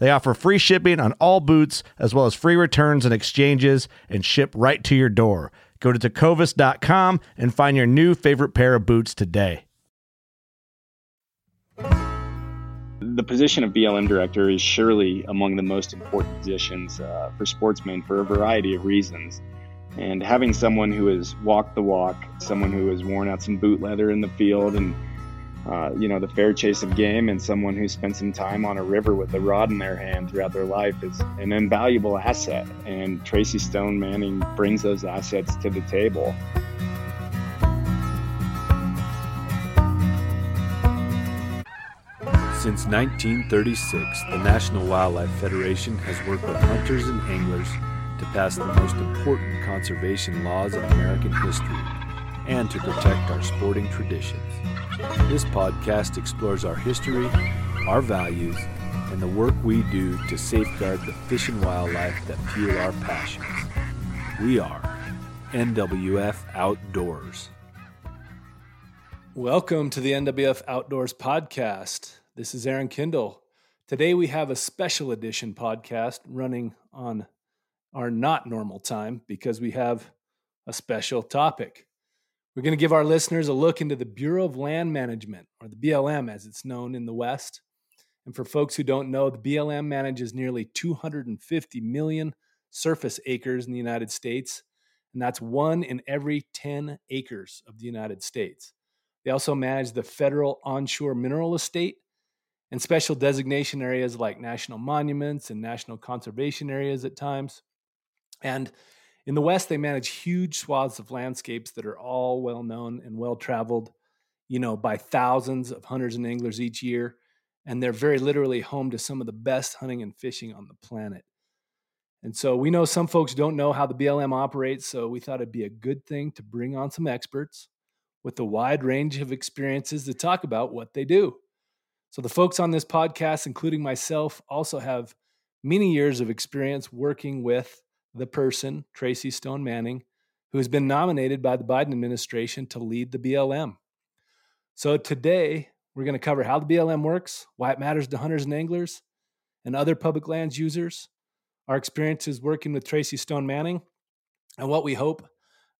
They offer free shipping on all boots, as well as free returns and exchanges, and ship right to your door. Go to tecovas.com and find your new favorite pair of boots today. The position of BLM director is surely among the most important positions uh, for sportsmen for a variety of reasons. And having someone who has walked the walk, someone who has worn out some boot leather in the field and uh, you know, the fair chase of game and someone who spent some time on a river with a rod in their hand throughout their life is an invaluable asset. And Tracy Stone Manning brings those assets to the table. Since 1936, the National Wildlife Federation has worked with hunters and anglers to pass the most important conservation laws in American history and to protect our sporting traditions. This podcast explores our history, our values, and the work we do to safeguard the fish and wildlife that fuel our passions. We are NWF Outdoors. Welcome to the NWF Outdoors podcast. This is Aaron Kindle. Today we have a special edition podcast running on our not normal time because we have a special topic. We're going to give our listeners a look into the Bureau of Land Management, or the BLM as it's known in the West. And for folks who don't know, the BLM manages nearly 250 million surface acres in the United States, and that's one in every 10 acres of the United States. They also manage the federal onshore mineral estate and special designation areas like national monuments and national conservation areas at times. And in the West, they manage huge swaths of landscapes that are all well known and well traveled, you know, by thousands of hunters and anglers each year. And they're very literally home to some of the best hunting and fishing on the planet. And so we know some folks don't know how the BLM operates, so we thought it'd be a good thing to bring on some experts with a wide range of experiences to talk about what they do. So the folks on this podcast, including myself, also have many years of experience working with the person, Tracy Stone Manning, who has been nominated by the Biden administration to lead the BLM. So today, we're going to cover how the BLM works, why it matters to hunters and anglers, and other public lands users, our experiences working with Tracy Stone Manning, and what we hope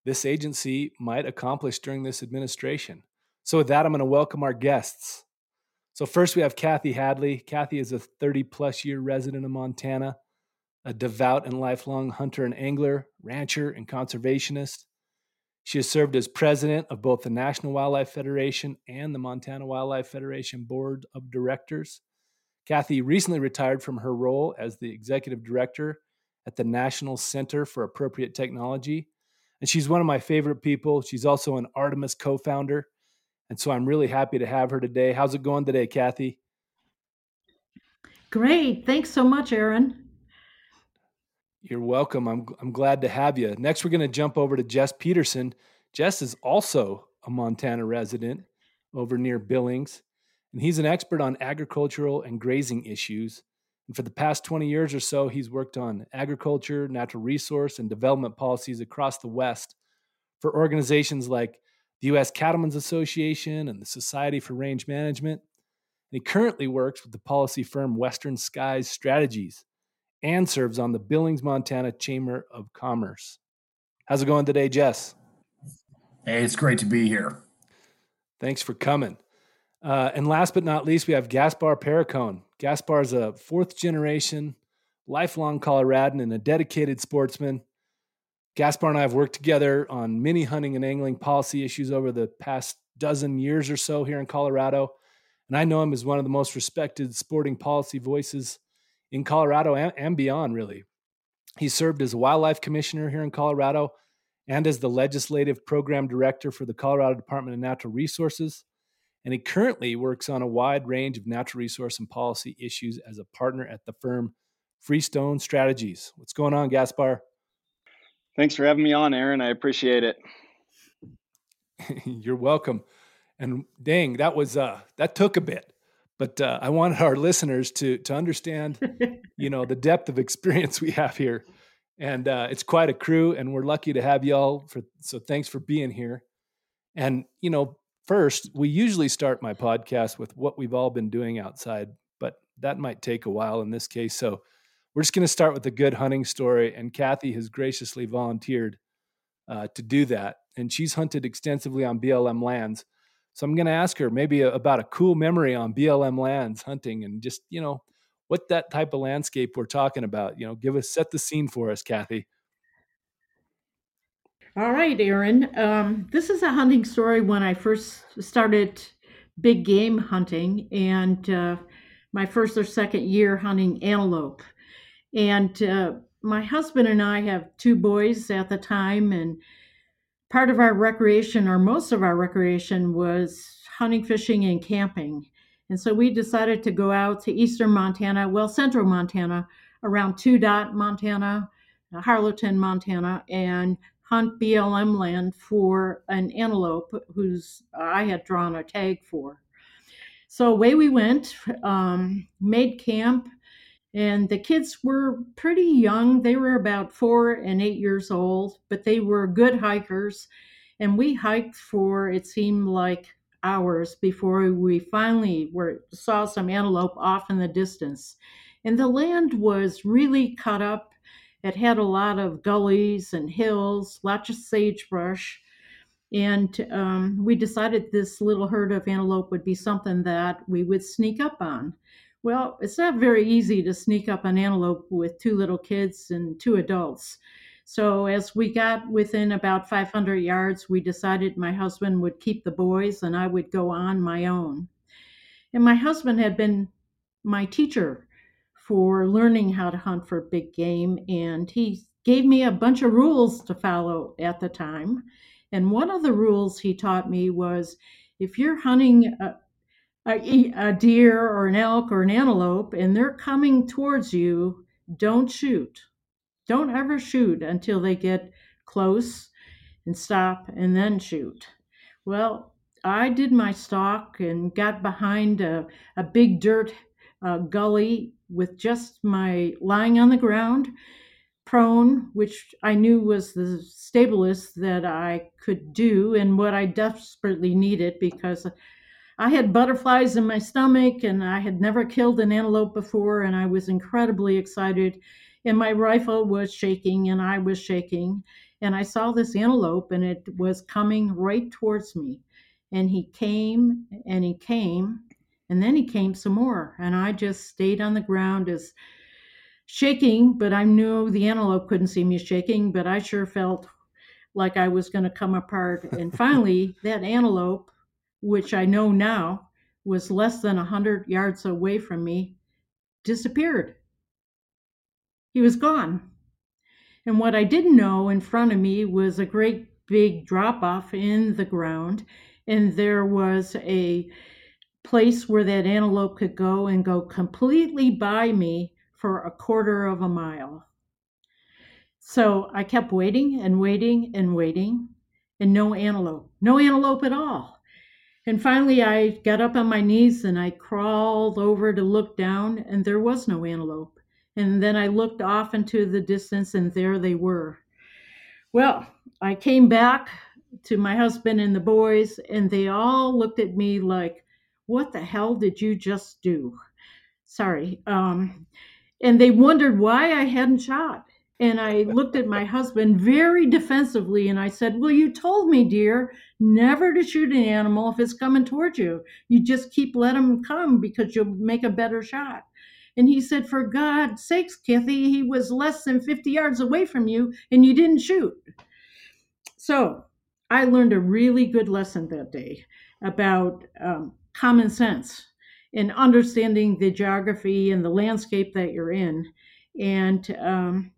this agency might accomplish during this administration. So, with that, I'm going to welcome our guests. So, first, we have Kathy Hadley. Kathy is a 30 plus year resident of Montana a devout and lifelong hunter and angler, rancher, and conservationist. She has served as president of both the National Wildlife Federation and the Montana Wildlife Federation Board of Directors. Kathy recently retired from her role as the executive director at the National Center for Appropriate Technology. And she's one of my favorite people. She's also an Artemis co founder. And so I'm really happy to have her today. How's it going today, Kathy? Great. Thanks so much, Aaron. You're welcome. I'm I'm glad to have you. Next, we're going to jump over to Jess Peterson. Jess is also a Montana resident over near Billings, and he's an expert on agricultural and grazing issues. And for the past 20 years or so, he's worked on agriculture, natural resource, and development policies across the West for organizations like the U.S. Cattlemen's Association and the Society for Range Management. And he currently works with the policy firm Western Skies Strategies and serves on the Billings, Montana Chamber of Commerce. How's it going today, Jess? Hey, it's great to be here. Thanks for coming. Uh, and last but not least, we have Gaspar Perricone. Gaspar is a fourth generation, lifelong Coloradan and a dedicated sportsman. Gaspar and I have worked together on many hunting and angling policy issues over the past dozen years or so here in Colorado. And I know him as one of the most respected sporting policy voices in Colorado and, and beyond, really. He served as a wildlife commissioner here in Colorado and as the legislative program director for the Colorado Department of Natural Resources. And he currently works on a wide range of natural resource and policy issues as a partner at the firm Freestone Strategies. What's going on, Gaspar? Thanks for having me on, Aaron. I appreciate it. You're welcome. And dang, that was uh that took a bit. But uh, I wanted our listeners to to understand, you know, the depth of experience we have here. And uh, it's quite a crew, and we're lucky to have y'all. For so, thanks for being here. And you know, first, we usually start my podcast with what we've all been doing outside, but that might take a while in this case. So, we're just going to start with a good hunting story, and Kathy has graciously volunteered uh, to do that. And she's hunted extensively on BLM lands. So I'm going to ask her maybe a, about a cool memory on BLM lands hunting and just, you know, what that type of landscape we're talking about. You know, give us, set the scene for us, Kathy. All right, Aaron. Um, this is a hunting story when I first started big game hunting and uh, my first or second year hunting antelope. And uh, my husband and I have two boys at the time, and part of our recreation, or most of our recreation, was hunting, fishing, and camping. And so we decided to go out to eastern Montana, well, central Montana, around Two Dot, Montana, Harlowton, Montana, and hunt BLM land for an antelope whose I had drawn a tag for. So away we went, um, made camp, and the kids were pretty young. They were about four and eight years old, but they were good hikers. And we hiked for, it seemed like hours before we finally were, saw some antelope off in the distance. And the land was really cut up. It had a lot of gullies and hills, lots of sagebrush. And um, we decided this little herd of antelope would be something that we would sneak up on. Well, it's not very easy to sneak up an antelope with two little kids and two adults. So, as we got within about 500 yards, we decided my husband would keep the boys and I would go on my own. And my husband had been my teacher for learning how to hunt for big game, and he gave me a bunch of rules to follow at the time. And one of the rules he taught me was if you're hunting a, a deer or an elk or an antelope and they're coming towards you, don't shoot. Don't ever shoot until they get close and stop and then shoot. Well, I did my stalk and got behind a, a big dirt uh, gully with just my lying on the ground, prone, which I knew was the stablest that I could do and what I desperately needed because I had butterflies in my stomach and I had never killed an antelope before, and I was incredibly excited. And my rifle was shaking and I was shaking. And I saw this antelope and it was coming right towards me. And he came and he came and then he came some more. And I just stayed on the ground as shaking, but I knew the antelope couldn't see me shaking, but I sure felt like I was going to come apart. And finally, that antelope which I know now was less than a 100 yards away from me, disappeared. He was gone. And what I didn't know in front of me was a great big drop off in the ground, and there was a place where that antelope could go and go completely by me for a quarter of a mile. So I kept waiting and waiting and waiting, and no antelope, no antelope at all. And finally, I got up on my knees and I crawled over to look down, and there was no antelope. And then I looked off into the distance, and there they were. Well, I came back to my husband and the boys, and they all looked at me like, What the hell did you just do? Sorry. Um, and they wondered why I hadn't shot. And I looked at my husband very defensively and I said, Well, you told me, dear, never to shoot an animal if it's coming towards you. You just keep let him come because you'll make a better shot. And he said, For God's sakes, Kathy, he was less than 50 yards away from you and you didn't shoot. So I learned a really good lesson that day about um, common sense and understanding the geography and the landscape that you're in. And um,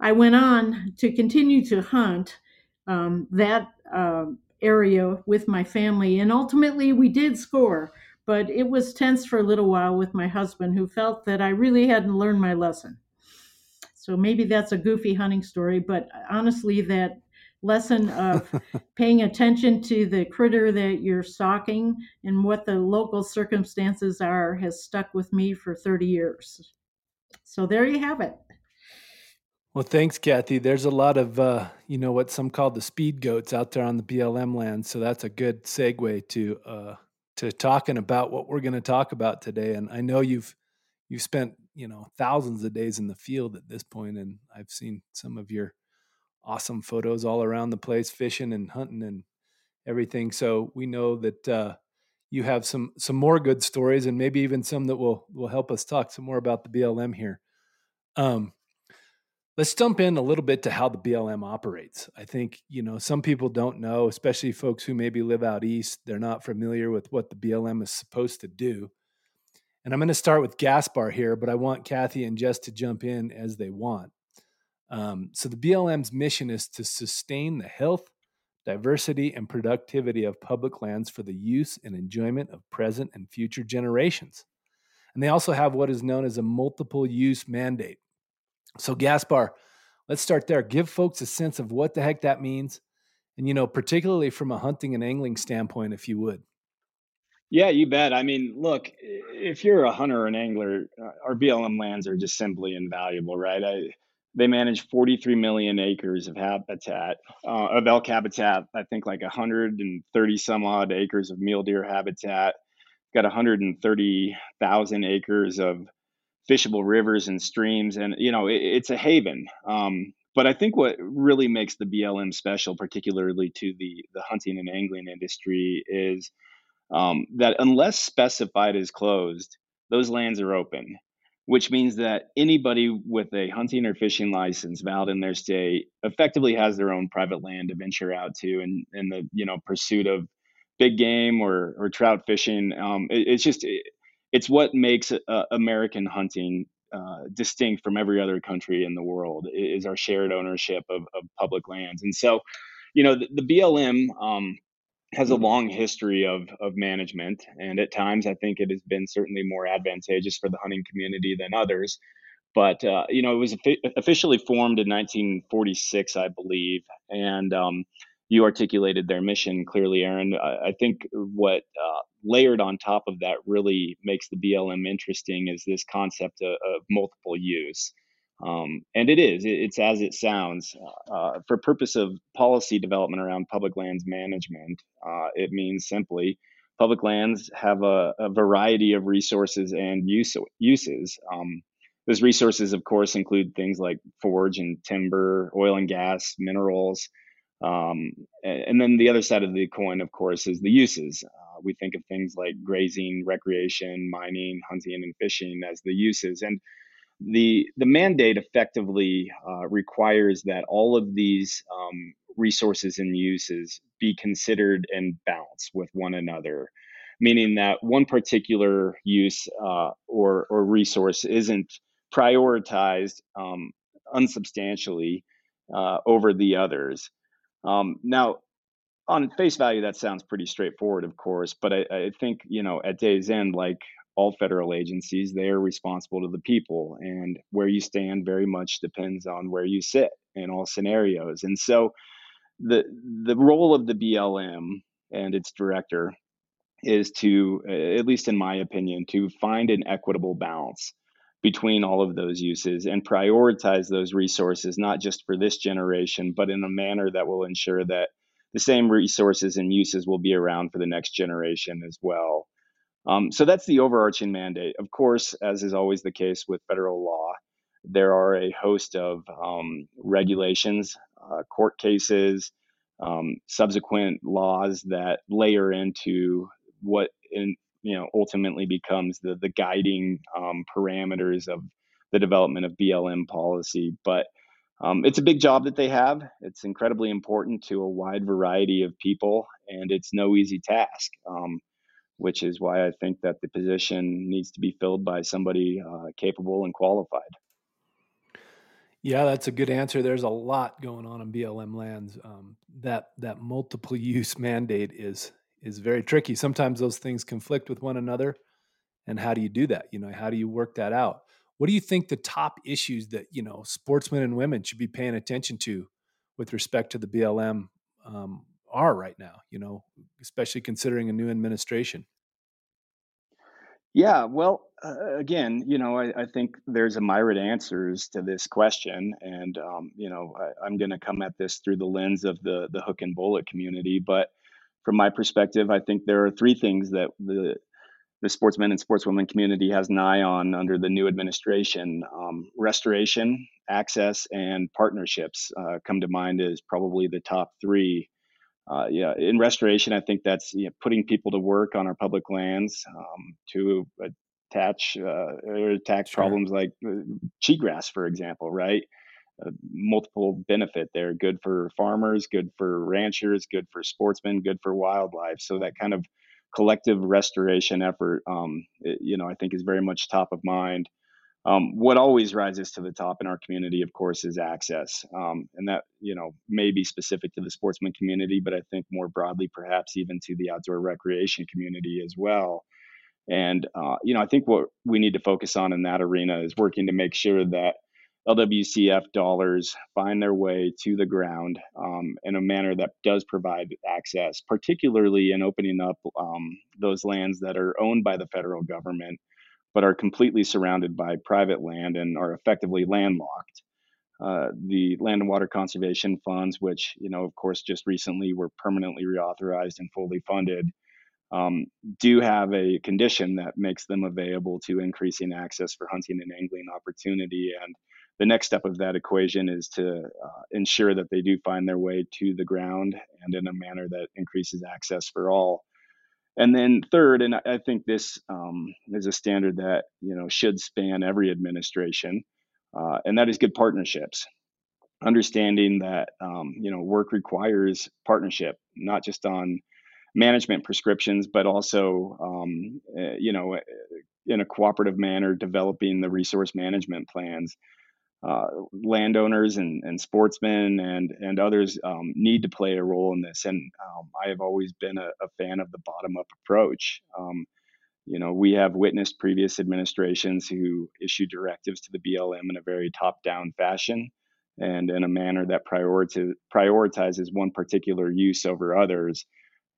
I went on to continue to hunt um, that uh, area with my family, and ultimately we did score. But it was tense for a little while with my husband, who felt that I really hadn't learned my lesson. So maybe that's a goofy hunting story, but honestly, that lesson of paying attention to the critter that you're stalking and what the local circumstances are has stuck with me for 30 years. So there you have it. Well, thanks, Kathy. There's a lot of, uh, you know, what some call the speed goats out there on the BLM land. So that's a good segue to uh, to talking about what we're going to talk about today. And I know you've you've spent you know thousands of days in the field at this point, and I've seen some of your awesome photos all around the place, fishing and hunting and everything. So we know that uh, you have some some more good stories, and maybe even some that will will help us talk some more about the BLM here. Um, Let's jump in a little bit to how the BLM operates. I think, you know, some people don't know, especially folks who maybe live out east, they're not familiar with what the BLM is supposed to do. And I'm going to start with Gaspar here, but I want Kathy and Jess to jump in as they want. Um, so, the BLM's mission is to sustain the health, diversity, and productivity of public lands for the use and enjoyment of present and future generations. And they also have what is known as a multiple use mandate. So, Gaspar, let's start there. Give folks a sense of what the heck that means. And, you know, particularly from a hunting and angling standpoint, if you would. Yeah, you bet. I mean, look, if you're a hunter or an angler, uh, our BLM lands are just simply invaluable, right? I, they manage 43 million acres of habitat, uh, of elk habitat. I think like 130 some odd acres of mule deer habitat. Got 130,000 acres of fishable rivers and streams, and you know it, it's a haven. Um, but I think what really makes the BLM special, particularly to the the hunting and angling industry, is um, that unless specified as closed, those lands are open, which means that anybody with a hunting or fishing license valid in their state effectively has their own private land to venture out to in, in the you know pursuit of big game or or trout fishing. Um, it, it's just it, it's what makes uh, American hunting uh, distinct from every other country in the world is our shared ownership of, of public lands. And so, you know, the, the BLM um, has a long history of of management, and at times I think it has been certainly more advantageous for the hunting community than others. But uh, you know, it was officially formed in 1946, I believe, and um, you articulated their mission clearly, Aaron. I, I think what uh, layered on top of that really makes the BLM interesting is this concept of, of multiple use. Um, and it is, it's as it sounds. Uh, for purpose of policy development around public lands management, uh, it means simply public lands have a, a variety of resources and use, uses. Um, those resources, of course, include things like forage and timber, oil and gas, minerals, um, and then the other side of the coin, of course, is the uses. Uh, we think of things like grazing, recreation, mining, hunting, and fishing as the uses. And the the mandate effectively uh, requires that all of these um, resources and uses be considered and balanced with one another, meaning that one particular use uh, or or resource isn't prioritized um, unsubstantially uh, over the others. Um, now, on face value, that sounds pretty straightforward, of course, but I, I, think, you know, at day's end, like all federal agencies, they are responsible to the people. And where you stand very much depends on where you sit in all scenarios. And so the the role of the BLM and its director is to, at least in my opinion, to find an equitable balance between all of those uses and prioritize those resources, not just for this generation, but in a manner that will ensure that the same resources and uses will be around for the next generation as well. Um, so that's the overarching mandate. Of course, as is always the case with federal law, there are a host of um, regulations, uh, court cases, um, subsequent laws that layer into what in, you know ultimately becomes the the guiding um, parameters of the development of BLM policy. But um, it's a big job that they have. It's incredibly important to a wide variety of people, and it's no easy task. Um, which is why I think that the position needs to be filled by somebody uh, capable and qualified. Yeah, that's a good answer. There's a lot going on in BLM lands. Um, that that multiple use mandate is is very tricky. Sometimes those things conflict with one another, and how do you do that? You know, how do you work that out? What do you think the top issues that you know sportsmen and women should be paying attention to with respect to the BLM um, are right now, you know, especially considering a new administration? Yeah, well, uh, again, you know, I, I, think there's a myriad answers to this question, and um, you know, I, am going to come at this through the lens of the the hook and bullet community. But from my perspective, I think there are three things that the the sportsmen and sportswomen community has an eye on under the new administration: um, restoration, access, and partnerships. Uh, come to mind as probably the top three uh, yeah, in restoration, I think that's you know, putting people to work on our public lands um, to attach uh, or attack sure. problems like uh, cheatgrass, for example, right? Uh, multiple benefit there. Good for farmers, good for ranchers, good for sportsmen, good for wildlife. So that kind of collective restoration effort, um, it, you know, I think is very much top of mind. Um, what always rises to the top in our community, of course, is access, um, and that you know may be specific to the sportsman community, but I think more broadly, perhaps even to the outdoor recreation community as well. And uh, you know, I think what we need to focus on in that arena is working to make sure that LWCF dollars find their way to the ground um, in a manner that does provide access, particularly in opening up um, those lands that are owned by the federal government but are completely surrounded by private land and are effectively landlocked. Uh, the land and water conservation funds, which you know, of course, just recently were permanently reauthorized and fully funded, um, do have a condition that makes them available to increasing access for hunting and angling opportunity. And the next step of that equation is to uh, ensure that they do find their way to the ground and in a manner that increases access for all. And then third, and I think this um, is a standard that you know should span every administration, uh, and that is good partnerships. Understanding that um, you know work requires partnership, not just on management prescriptions, but also um, uh, you know in a cooperative manner developing the resource management plans uh, landowners and, and sportsmen and and others um, need to play a role in this. And um, I have always been a, a fan of the bottom up approach. Um, you know, we have witnessed previous administrations who issue directives to the BLM in a very top down fashion and in a manner that prioritizes one particular use over others.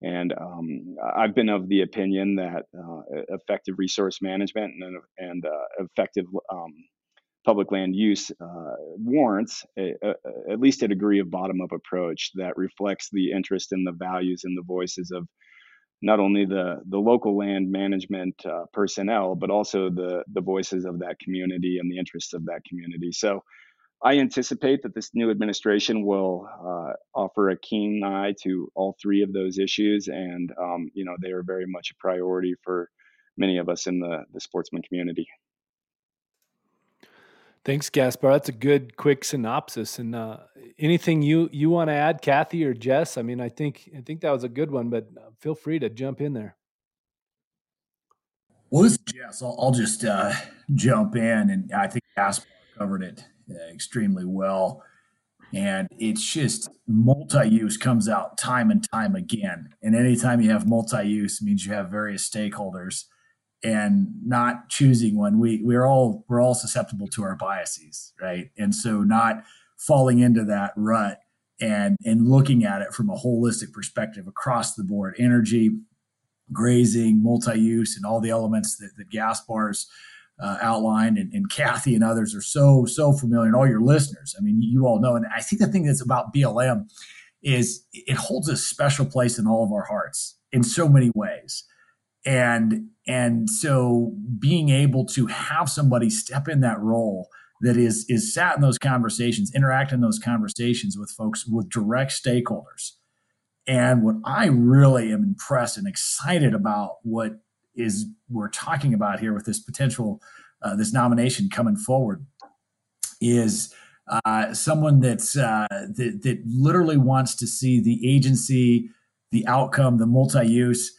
And um, I've been of the opinion that uh, effective resource management and, and uh, effective um, public land use uh, warrants a, a, at least a degree of bottom up approach that reflects the interest and the values and the voices of not only the, the local land management uh, personnel, but also the, the voices of that community and the interests of that community. So I anticipate that this new administration will uh, offer a keen eye to all three of those issues. And, um, you know, they are very much a priority for many of us in the, the sportsman community. Thanks, Gaspar. That's a good, quick synopsis. And uh, anything you you want to add, Kathy or Jess? I mean, I think I think that was a good one, but uh, feel free to jump in there. Well, this is Jess. I'll, I'll just uh, jump in, and I think Gaspar covered it uh, extremely well. And it's just multi-use comes out time and time again. And anytime you have multi-use, means you have various stakeholders and not choosing one we we're all we're all susceptible to our biases right and so not falling into that rut and and looking at it from a holistic perspective across the board energy grazing, multi-use, and all the elements that, that Gaspar's uh, outlined, and, and, Kathy and others are so so familiar, and all your listeners. I mean, you all know. And I think the thing that's about BLM is it holds a special place in all of our hearts in so many ways, and and so being able to have somebody step in that role that is is sat in those conversations, interact in those conversations with folks with direct stakeholders. And what I really am impressed and excited about what is we're talking about here with this potential uh, this nomination coming forward is uh, someone that's uh, that, that literally wants to see the agency, the outcome, the multi-use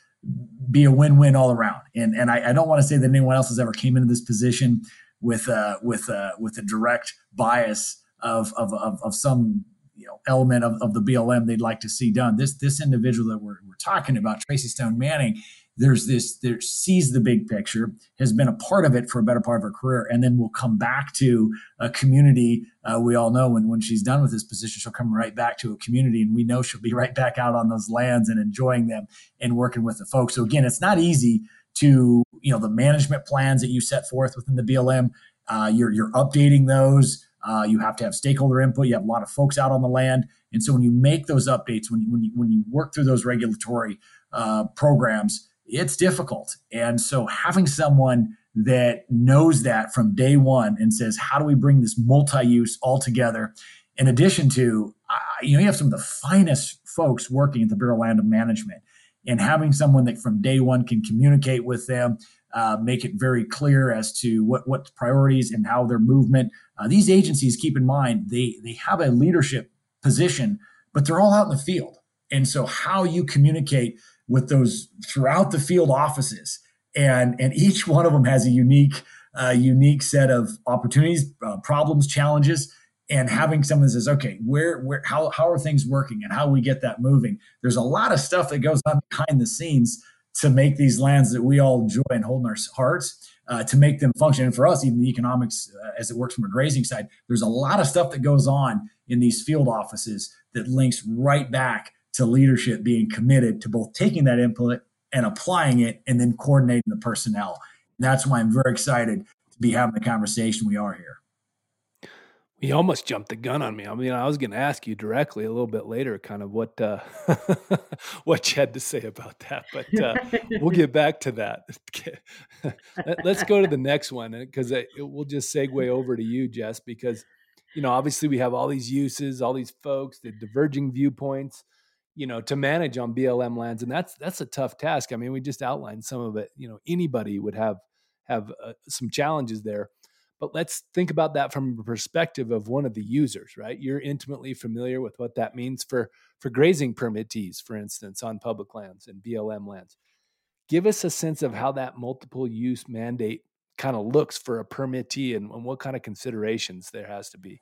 be a win-win all around. And and I, I don't want to say that anyone else has ever came into this position with a with a with a direct bias of of of, of some you know element of, of the BLM they'd like to see done. This this individual that we're, we're talking about, Tracy Stone Manning, there's this sees the big picture has been a part of it for a better part of her career and then will come back to a community uh, we all know when, when she's done with this position she'll come right back to a community and we know she'll be right back out on those lands and enjoying them and working with the folks. So again it's not easy to you know the management plans that you set forth within the blm uh, you're, you're updating those uh, you have to have stakeholder input you have a lot of folks out on the land. And so when you make those updates when you when you, when you work through those regulatory uh, programs it's difficult. And so having someone that knows that from day one and says, how do we bring this multi-use all together? In addition to, uh, you know, you have some of the finest folks working at the Bureau of Land Management and having someone that from day one can communicate with them, uh, make it very clear as to what what priorities and how their movement. Uh, these agencies, keep in mind, they they have a leadership position, but they're all out in the field, and so how you communicate with those throughout the field offices, and and each one of them has a unique uh, unique set of opportunities, uh, problems, challenges, and having someone that says, okay, where where how how are things working and how we get that moving. There's a lot of stuff that goes on behind the scenes to make these lands that we all enjoy and hold in our hearts. Uh, to make them function. And for us, even the economics, uh, as it works from a grazing side, there's a lot of stuff that goes on in these field offices that links right back to leadership being committed to both taking that input and applying it and then coordinating the personnel. that's why I'm very excited to be having the conversation we are here. You almost jumped the gun on me. I mean, I was going to ask you directly a little bit later, kind of what uh, what you had to say about that, but uh, we'll get back to that. Let's go to the next one because we'll just segue over to you, Jess, because you know obviously we have all these uses, all these folks, the diverging viewpoints you know to manage on BLM lands and that's that's a tough task. I mean, we just outlined some of it, you know, anybody would have have uh, some challenges there. But let's think about that from a perspective of one of the users, right? You're intimately familiar with what that means for for grazing permittees, for instance, on public lands and BLM lands. Give us a sense of how that multiple use mandate kind of looks for a permittee and, and what kind of considerations there has to be.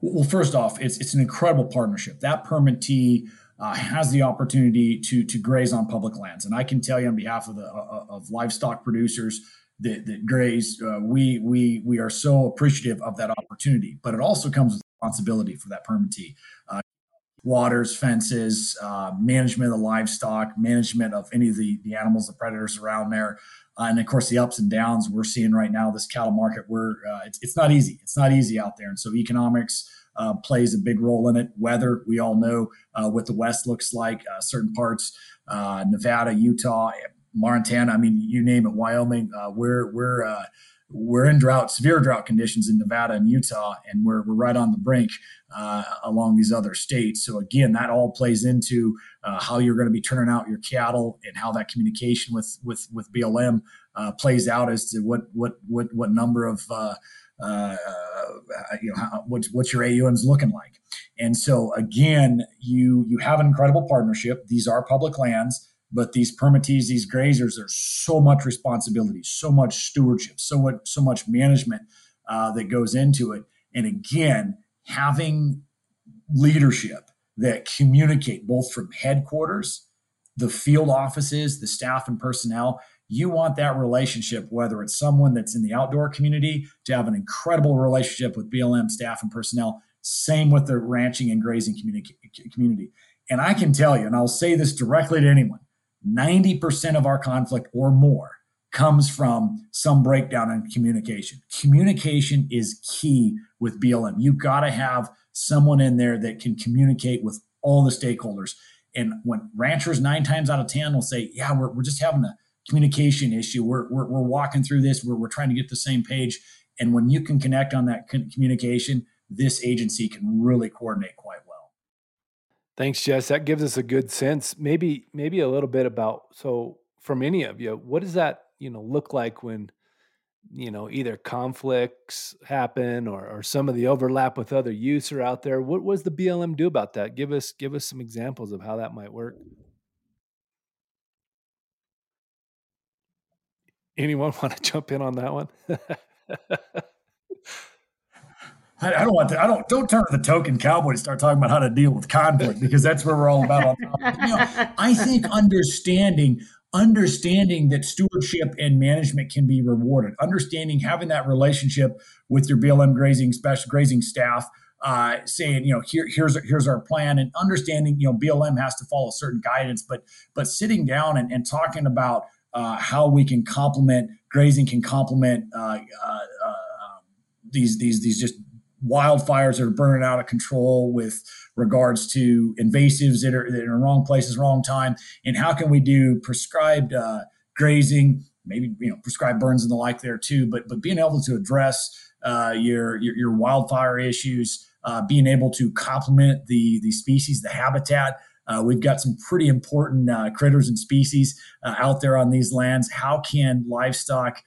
Well, first off, it's it's an incredible partnership. That permittee uh, has the opportunity to to graze on public lands. And I can tell you on behalf of the uh, uh, of livestock producers that, that graze, uh, we we we are so appreciative of that opportunity. But it also comes with responsibility for that permittee. Uh, waters, fences, uh, management of the livestock, management of any of the, the animals, the predators around there, and of course the ups and downs we're seeing right now. This cattle market, we're it's, it's not easy. It's not easy out there, and so economics uh, plays a big role in it. Weather, we all know uh, what the West looks like. Uh, certain parts, uh, Nevada, Utah, Montana. I mean, you name it. Wyoming. Uh, we're we're uh, we're in drought, severe drought conditions in Nevada and Utah, and we're we're right on the brink along these other states. So again, that all plays into how you're going to be turning out your cattle and how that communication with with with BLM plays out as to what what what what number of uh, uh, you know, how, what's, what's your AUMs looking like? And so again, you you have an incredible partnership. These are public lands, but these permittees, these grazers, there's so much responsibility, so much stewardship, so much so much management uh, that goes into it. And again, having leadership that communicate both from headquarters, the field offices, the staff and personnel, you want that relationship, whether it's someone that's in the outdoor community, to have an incredible relationship with BLM staff and personnel. Same with the ranching and grazing community. And I can tell you, and I'll say this directly to anyone 90% of our conflict or more comes from some breakdown in communication. Communication is key with BLM. You've got to have someone in there that can communicate with all the stakeholders. And when ranchers nine times out of 10 will say, yeah, we're, we're just having a communication issue. We're, we're, we're walking through this. We're, we're trying to get the same page. And when you can connect on that communication, this agency can really coordinate quite well. Thanks, Jess. That gives us a good sense. Maybe, maybe a little bit about, so from any of you, what does that, you know, look like when you know either conflicts happen or, or some of the overlap with other youths are out there what, does the blm do about that give us give us some examples of how that might work anyone want to jump in on that one I, I don't want to. I don't. Don't turn to the token cowboy to start talking about how to deal with conflict because that's where we're all about. you know, I think understanding understanding that stewardship and management can be rewarded, understanding having that relationship with your BLM grazing special grazing staff, uh, saying, you know, here, here's here's our plan, and understanding, you know, BLM has to follow certain guidance, but but sitting down and, and talking about uh, how we can complement grazing can complement uh, uh, um, these these these just wildfires that are burning out of control with regards to invasives that are, that are in wrong places, wrong time, and how can we do prescribed uh, grazing, maybe you know prescribed burns and the like there too, but but being able to address uh, your, your, your wildfire issues, uh, being able to complement the the species, the habitat. Uh, we've got some pretty important uh, critters and species uh, out there on these lands. How can livestock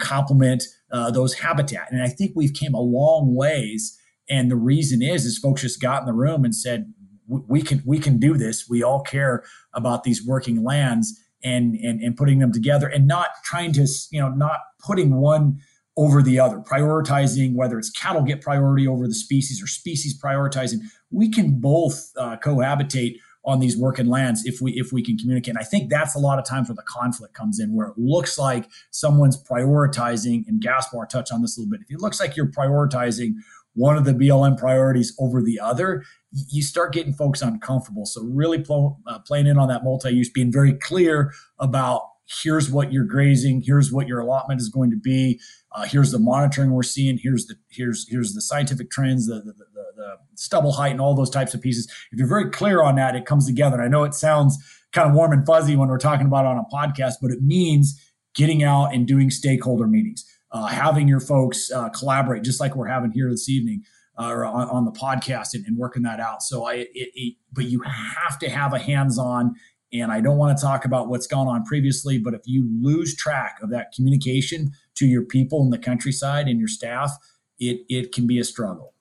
complement those habitat? And I think we've came a long ways and the reason is, is folks just got in the room and said, we can we can do this. We all care about these working lands and and and putting them together and not trying to you know not putting one over the other, prioritizing whether it's cattle get priority over the species or species prioritizing. We can both uh, cohabitate on these working lands if we if we can communicate. And I think that's a lot of times where the conflict comes in, where it looks like someone's prioritizing. And Gaspar touched on this a little bit. If it looks like you're prioritizing one of the BLM priorities over the other, you start getting folks uncomfortable. So really pl- uh, playing in on that multi-use, being very clear about here's what you're grazing, here's what your allotment is going to be, uh, here's the monitoring we're seeing, here's the here's here's the scientific trends, the the, the the stubble height, and all those types of pieces. If you're very clear on that, it comes together. I know it sounds kind of warm and fuzzy when we're talking about it on a podcast, but it means getting out and doing stakeholder meetings uh, having your folks uh, collaborate, just like we're having here this evening uh, or on, on, the podcast and, and, working that out. So I, it, it, but you have to have a hands-on. And I don't want to talk about what's gone on previously, but if you lose track of that communication to your people in the countryside and your staff, it it can be a struggle.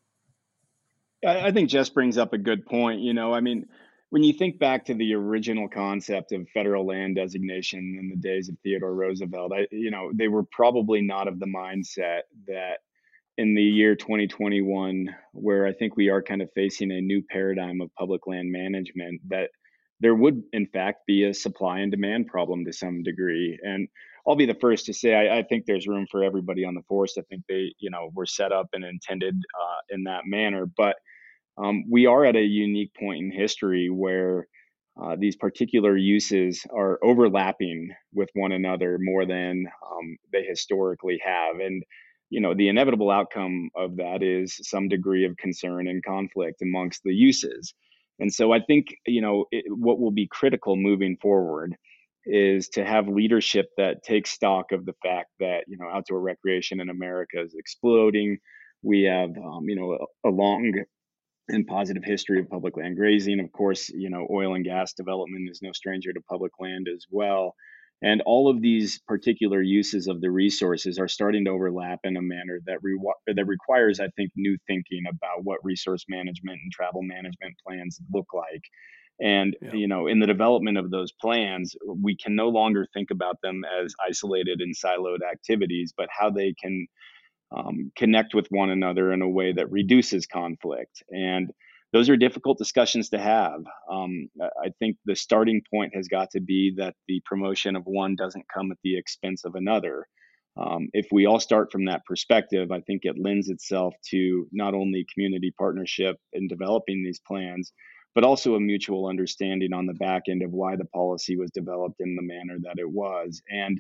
I think Jess brings up a good point. You know, I mean, when you think back to the original concept of federal land designation in the days of Theodore Roosevelt, I, you know, they were probably not of the mindset that in the year 2021, where I think we are kind of facing a new paradigm of public land management, that there would in fact be a supply and demand problem to some degree. And I'll be the first to say I, I think there's room for everybody on the force. I think they, you know, were set up and intended uh, in that manner, but um, we are at a unique point in history where uh, these particular uses are overlapping with one another more than um, they historically have. And, you know, the inevitable outcome of that is some degree of concern and conflict amongst the uses. And so I think, you know, it, what will be critical moving forward is to have leadership that takes stock of the fact that, you know, outdoor recreation in America is exploding. We have, um, you know, a, long and positive history of public land grazing. Of course, you know, oil and gas development is no stranger to public land as well. And all of these particular uses of the resources are starting to overlap in a manner that re- that requires, I think, new thinking about what resource management and travel management plans look like. And yeah. you know, in the development of those plans, we can no longer think about them as isolated and siloed activities, but how they can um, connect with one another in a way that reduces conflict. And those are difficult discussions to have. Um, I think the starting point has got to be that the promotion of one doesn't come at the expense of another. Um, if we all start from that perspective, I think it lends itself to not only community partnership in developing these plans, but also a mutual understanding on the back end of why the policy was developed in the manner that it was. And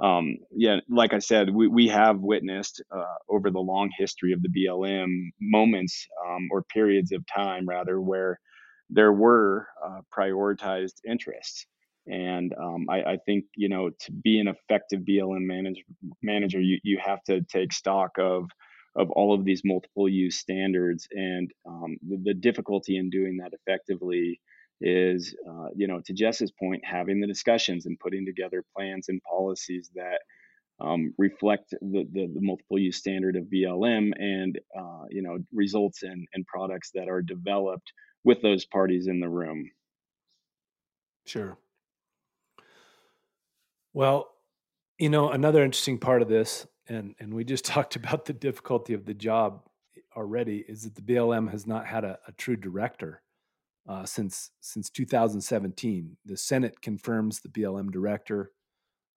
um, yeah, like I said, we, we have witnessed uh, over the long history of the BLM moments um, or periods of time, rather, where there were uh, prioritized interests. And um, I, I, think, you know, to be an effective BLM manage, manager, you, you have to take stock of of all of these multiple use standards and um, the, the, difficulty in doing that effectively is uh, you know to jess's point having the discussions and putting together plans and policies that um, reflect the, the, the, multiple use standard of blm and uh, you know results in, in products that are developed with those parties in the room. Sure. Well you know another interesting part of this and and we just talked about the difficulty of the job already is that the BLM has not had a, a true director uh, since since 2017. The Senate confirms the BLM director.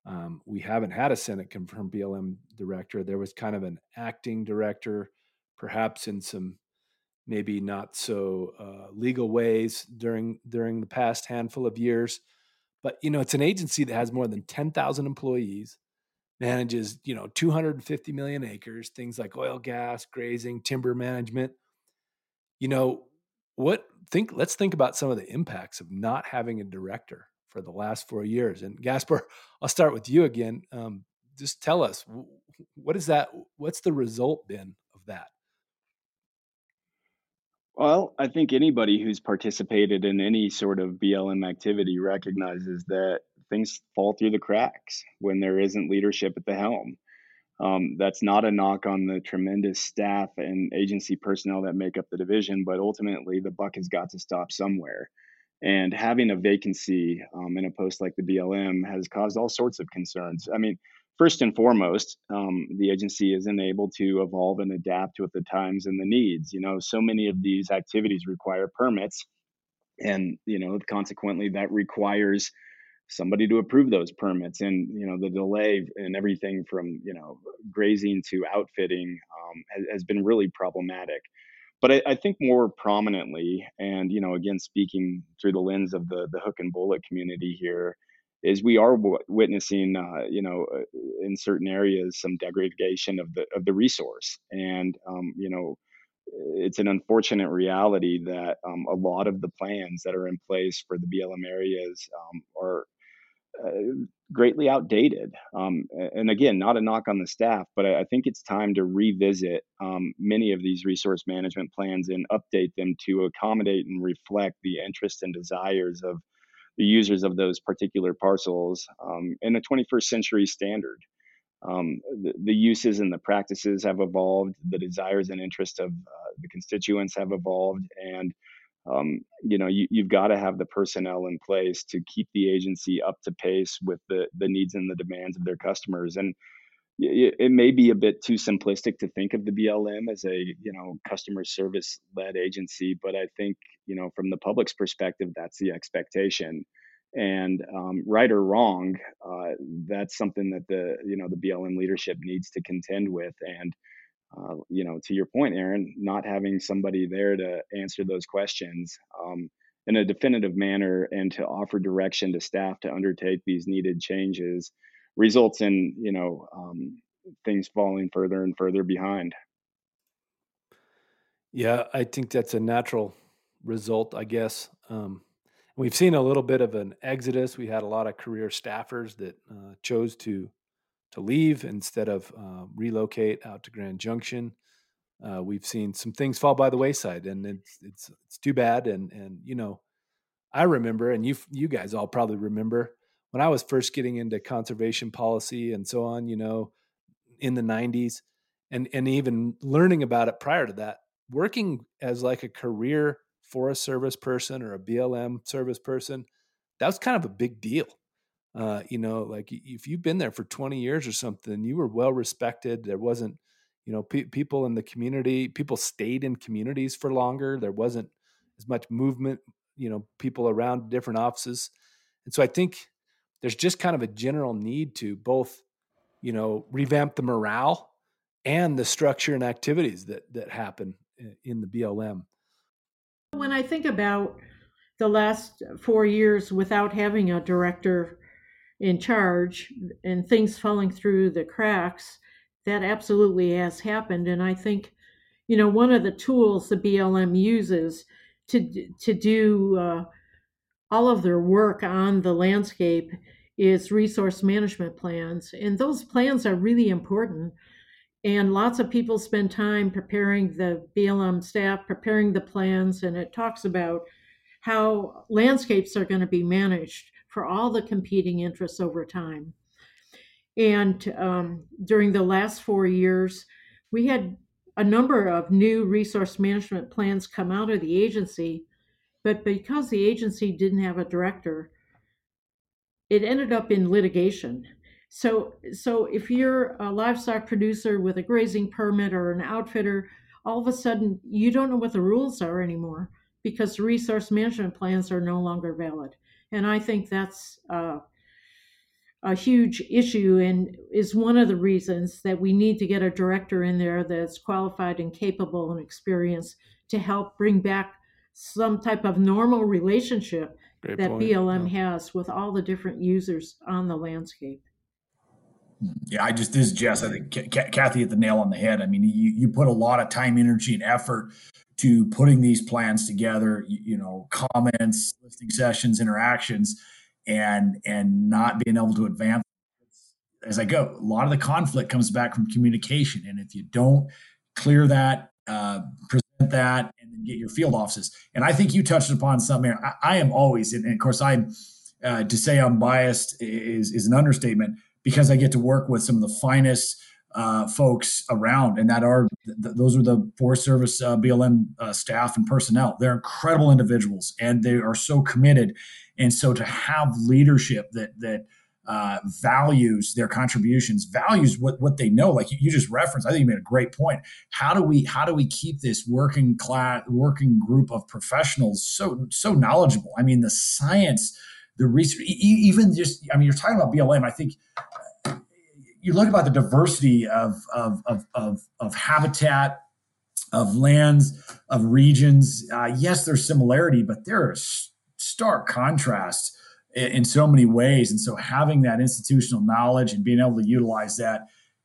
Um, we haven't had a Senate confirmed BLM director. There was kind of an acting director, perhaps in some maybe not so uh, legal ways during during the past handful of years. But you know, it's an agency that has more than 10,000 employees manages, you know, 250 million acres, things like oil, gas, grazing, timber management. You know, what think let's think about some of the impacts of not having a director for the last four years. And Gaspar, I'll start with you again. Um, just tell us what is that? What's the result been of that? Well, I think anybody who's participated in any sort of BLM activity recognizes that things fall through the cracks when there isn't leadership at the helm. Um, that's not a knock on the tremendous staff and agency personnel that make up the division, but ultimately the buck has got to stop somewhere. And having a vacancy um, in a post like the BLM has caused all sorts of concerns. I mean, first and foremost, um, the agency isn't able to evolve and adapt with the times and the needs. You know, so many of these activities require permits, and you know, consequently, that requires somebody to approve those permits and you know the delay and everything from you know grazing to outfitting um, has, has, been really problematic. But I, I, think more prominently and you know again speaking through the lens of the the hook and bullet community here is we are w- witnessing uh, you know uh, in certain areas some degradation of the of the resource. And um, you know it's an unfortunate reality that um, a lot of the plans that are in place for the BLM areas um, are uh, greatly outdated. Um, and again, not a knock on the staff, but I, think it's time to revisit um, many of these resource management plans and update them to accommodate and reflect the interests and desires of the users of those particular parcels um, in a 21st century standard. Um, the, the, uses and the practices have evolved, the desires and interests of uh, the constituents have evolved, and um, you know you, have got to have the personnel in place to keep the agency up to pace with the the needs and the demands of their customers and it, it may be a bit too simplistic to think of the BLM as a you know customer service led agency but I think you know from the public's perspective that's the expectation. And um, right or wrong uh, that's something that the you know the BLM leadership needs to contend with and uh, you know, to your point, Aaron, not having somebody there to answer those questions um, in a definitive manner and to offer direction to staff to undertake these needed changes results in, you know, um, things falling further and further behind. Yeah, I think that's a natural result, I guess. Um, we've seen a little bit of an exodus. We had a lot of career staffers that uh, chose to to leave instead of uh, relocate out to Grand Junction. Uh, we've seen some things fall by the wayside, and it's it's it's too bad. And and you know, I remember, and you you guys all probably remember when I was first getting into conservation policy and so on. You know, in the '90s, and and even learning about it prior to that, working as like a career Forest Service person or a BLM service person, that was kind of a big deal uh, you know, like if you've been there for 20 years or something, you were well respected. There wasn't, you know, pe- people in the community, people stayed in communities for longer. There wasn't as much movement, you know, people around different offices. And so I think there's just kind of a general need to both, you know, revamp the morale and the structure and activities that that happen in the BLM. When I think about the last four years without having a director in charge and things falling through the cracks, that absolutely has happened. And I think, you know, one of the tools the BLM uses to to do uh, all of their work on the landscape is resource management plans, and those plans are really important. And lots of people spend time preparing the BLM staff, preparing the plans, and it talks about how landscapes are going to be managed for all the competing interests over time. And um, during the last four years, we had a number of new resource management plans come out of the agency, but because the agency didn't have a director, it ended up in litigation. So, so if you're a livestock producer with a grazing permit or an outfitter, all of a sudden you don't know what the rules are anymore because resource management plans are no longer valid. And I think that's uh, a huge issue and is one of the reasons that we need to get a director in there that's qualified and capable and experienced to help bring back some type of normal relationship Great that point. BLM yeah. has with all the different users on the landscape. Yeah, I just this is Jess. I think Kathy hit the nail on the head. I mean, you you put a lot of time, energy, and effort to putting these plans together. You, you know, comments, listening sessions, interactions, and and not being able to advance as I go. A lot of the conflict comes back from communication, and if you don't clear that, uh, present that, and then get your field offices. And I think you touched upon something. I, I am always, and of course, I'm uh, to say I'm biased is is an understatement because I get to work with some of the finest uh, folks around, and that are th- those are the Forest Service uh, BLM uh, staff and personnel. They're incredible individuals, and they are so committed. And so to have leadership that that uh, values their contributions, values what what they know. Like you, you, just referenced, I think you made a great point. How do we how do we keep this working class working group of professionals so so knowledgeable? I mean, the science, the research, even just I mean, you're talking about BLM. I think you look about the diversity of of of of, of habitat, of lands, of regions. Uh, yes, there's similarity, but there are stark contrasts in, in so many ways. And so, having that institutional knowledge and being able to utilize that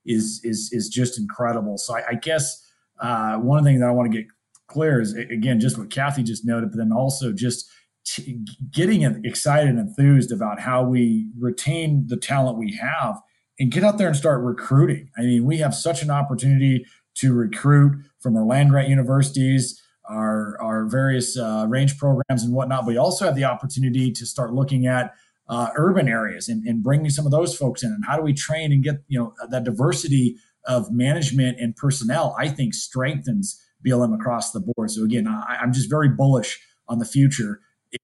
is is is just incredible. So, I, I guess uh, one of the things that I want to get clear is again just what Kathy just noted, but then also just t- getting excited and enthused about how we retain the talent we have and get out there and start recruiting. I mean, we have such an opportunity to recruit from our land grant universities, our, our various uh, range programs and whatnot. But we also have the opportunity to start looking at uh, urban areas and, and bringing some of those folks in. And how do we train and get, you know, that diversity of management and personnel, I think strengthens BLM across the board. So again, I, I'm just very bullish on the future. If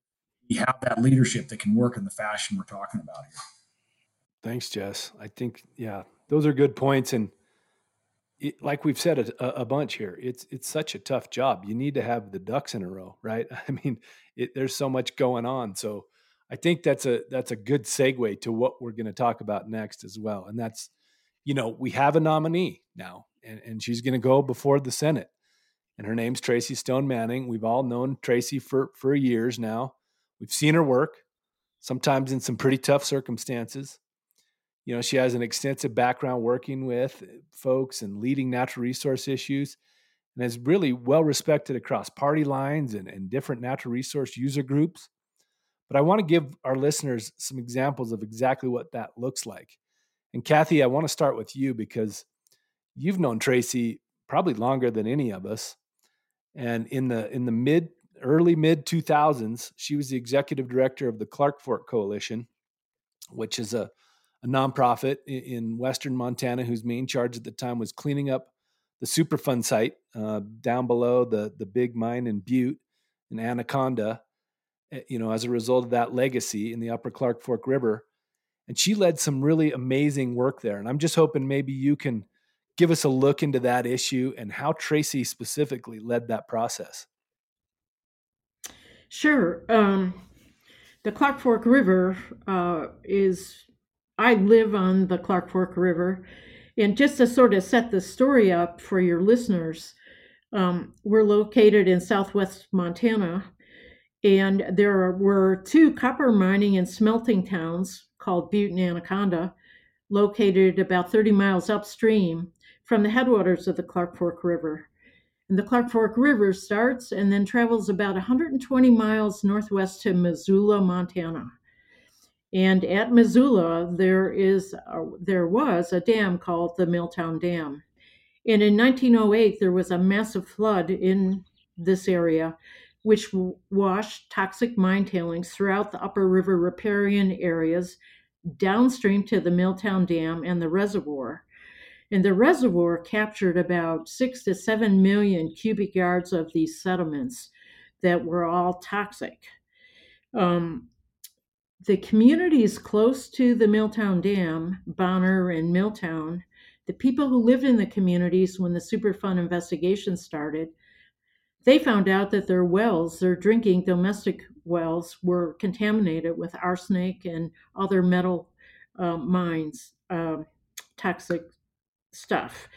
we have that leadership that can work in the fashion we're talking about here. Thanks, Jess. I think yeah, those are good points, and it, like we've said a, a, bunch here, it's it's such a tough job. You need to have the ducks in a row, right? I mean, it, there's so much going on. So I think that's a that's a good segue to what we're going to talk about next as well, and that's you know we have a nominee now, and, and she's going to go before the Senate, and her name's Tracy Stone Manning. We've all known Tracy for for years now. We've seen her work, sometimes in some pretty tough circumstances you know, she has an extensive background working with folks and leading natural resource issues and is really well respected across party lines and, and different natural resource user groups. But I want to give our listeners some examples of exactly what that looks like. And Kathy, I want to start with you because you've known Tracy probably longer than any of us. And in the in the mid early mid 2000s, she was the executive director of the Clark Fork Coalition, which is a a nonprofit in Western Montana whose main charge at the time was cleaning up the Superfund site uh, down below the the big mine in Butte in Anaconda. Eh, you know, as a result of that legacy in the Upper Clark Fork River, and she led some really amazing work there. And I'm just hoping maybe you can give us a look into that issue and how Tracy specifically led that process. Sure. Um, the Clark Fork River uh, is I live on the Clark Fork River. And just to sort of set the story up for your listeners, um, we're located in southwest Montana, and there were two copper mining and smelting towns called Butte and Anaconda, located about 30 miles upstream from the headwaters of the Clark Fork River. And the Clark Fork River starts and then travels about 120 miles northwest to Missoula, Montana. And at Missoula, there is a, there was a dam called the Milltown Dam. And in 1908, there was a massive flood in this area, which washed toxic mine tailings throughout the upper river riparian areas downstream to the Milltown Dam and the reservoir. And the reservoir captured about six to seven million cubic yards of these sediments that were all toxic. Um, the communities close to the Milltown Dam, Bonner and Milltown, the people who lived in the communities when the Superfund investigation started, they found out that their wells, their drinking domestic wells, were contaminated with arsenic and other metal uh, mines, uh, toxic stuff.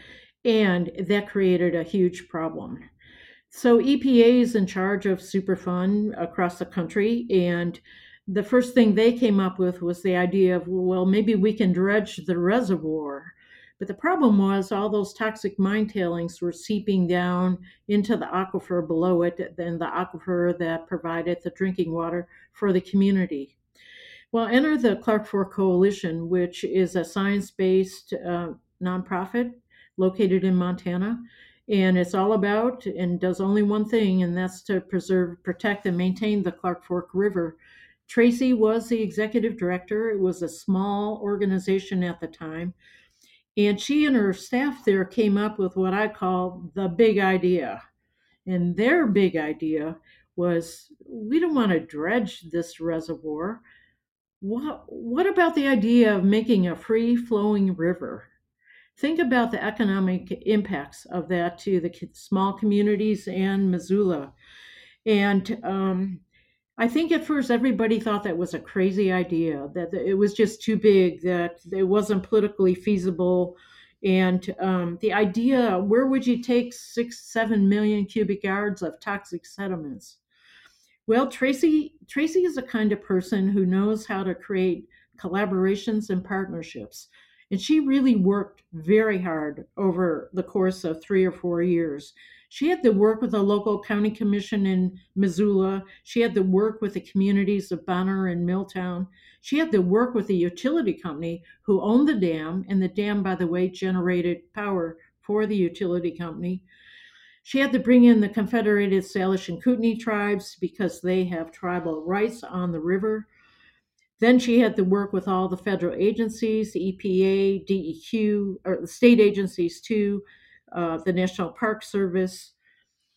And that created a huge problem. So EPA is in charge of Superfund across the country. And the first thing they came up with was the idea of, well, maybe we can dredge the reservoir. But the problem was all those toxic mine tailings were seeping down into the aquifer below it, then the aquifer that provided the drinking water for the community. Well, enter the Clark Fork Coalition, which is a science based uh, nonprofit located in Montana. And it's all about and does only one thing, and that's to preserve, protect, and maintain the Clark Fork River. Tracy was the executive director. It was a small organization at the time. And she and her staff there came up with what I call the big idea. And their big idea was we don't want to dredge this reservoir. What, what about the idea of making a free flowing river? Think about the economic impacts of that to the small communities and Missoula. And um, I think at first everybody thought that was a crazy idea, that it was just too big, that it wasn't politically feasible. And um, the idea where would you take six, seven million cubic yards of toxic sediments? Well, Tracy, Tracy is a kind of person who knows how to create collaborations and partnerships. And she really worked very hard over the course of three or four years she had to work with the local county commission in Missoula. She had to work with the communities of Bonner and Milltown. She had to work with the utility company who owned the dam, and the dam, by the way, generated power for the utility company. She had to bring in the Confederated Salish and Kootenai tribes because they have tribal rights on the river. Then she had to work with all the federal agencies, the EPA, DEQ, or the state agencies too, uh, the National Park Service.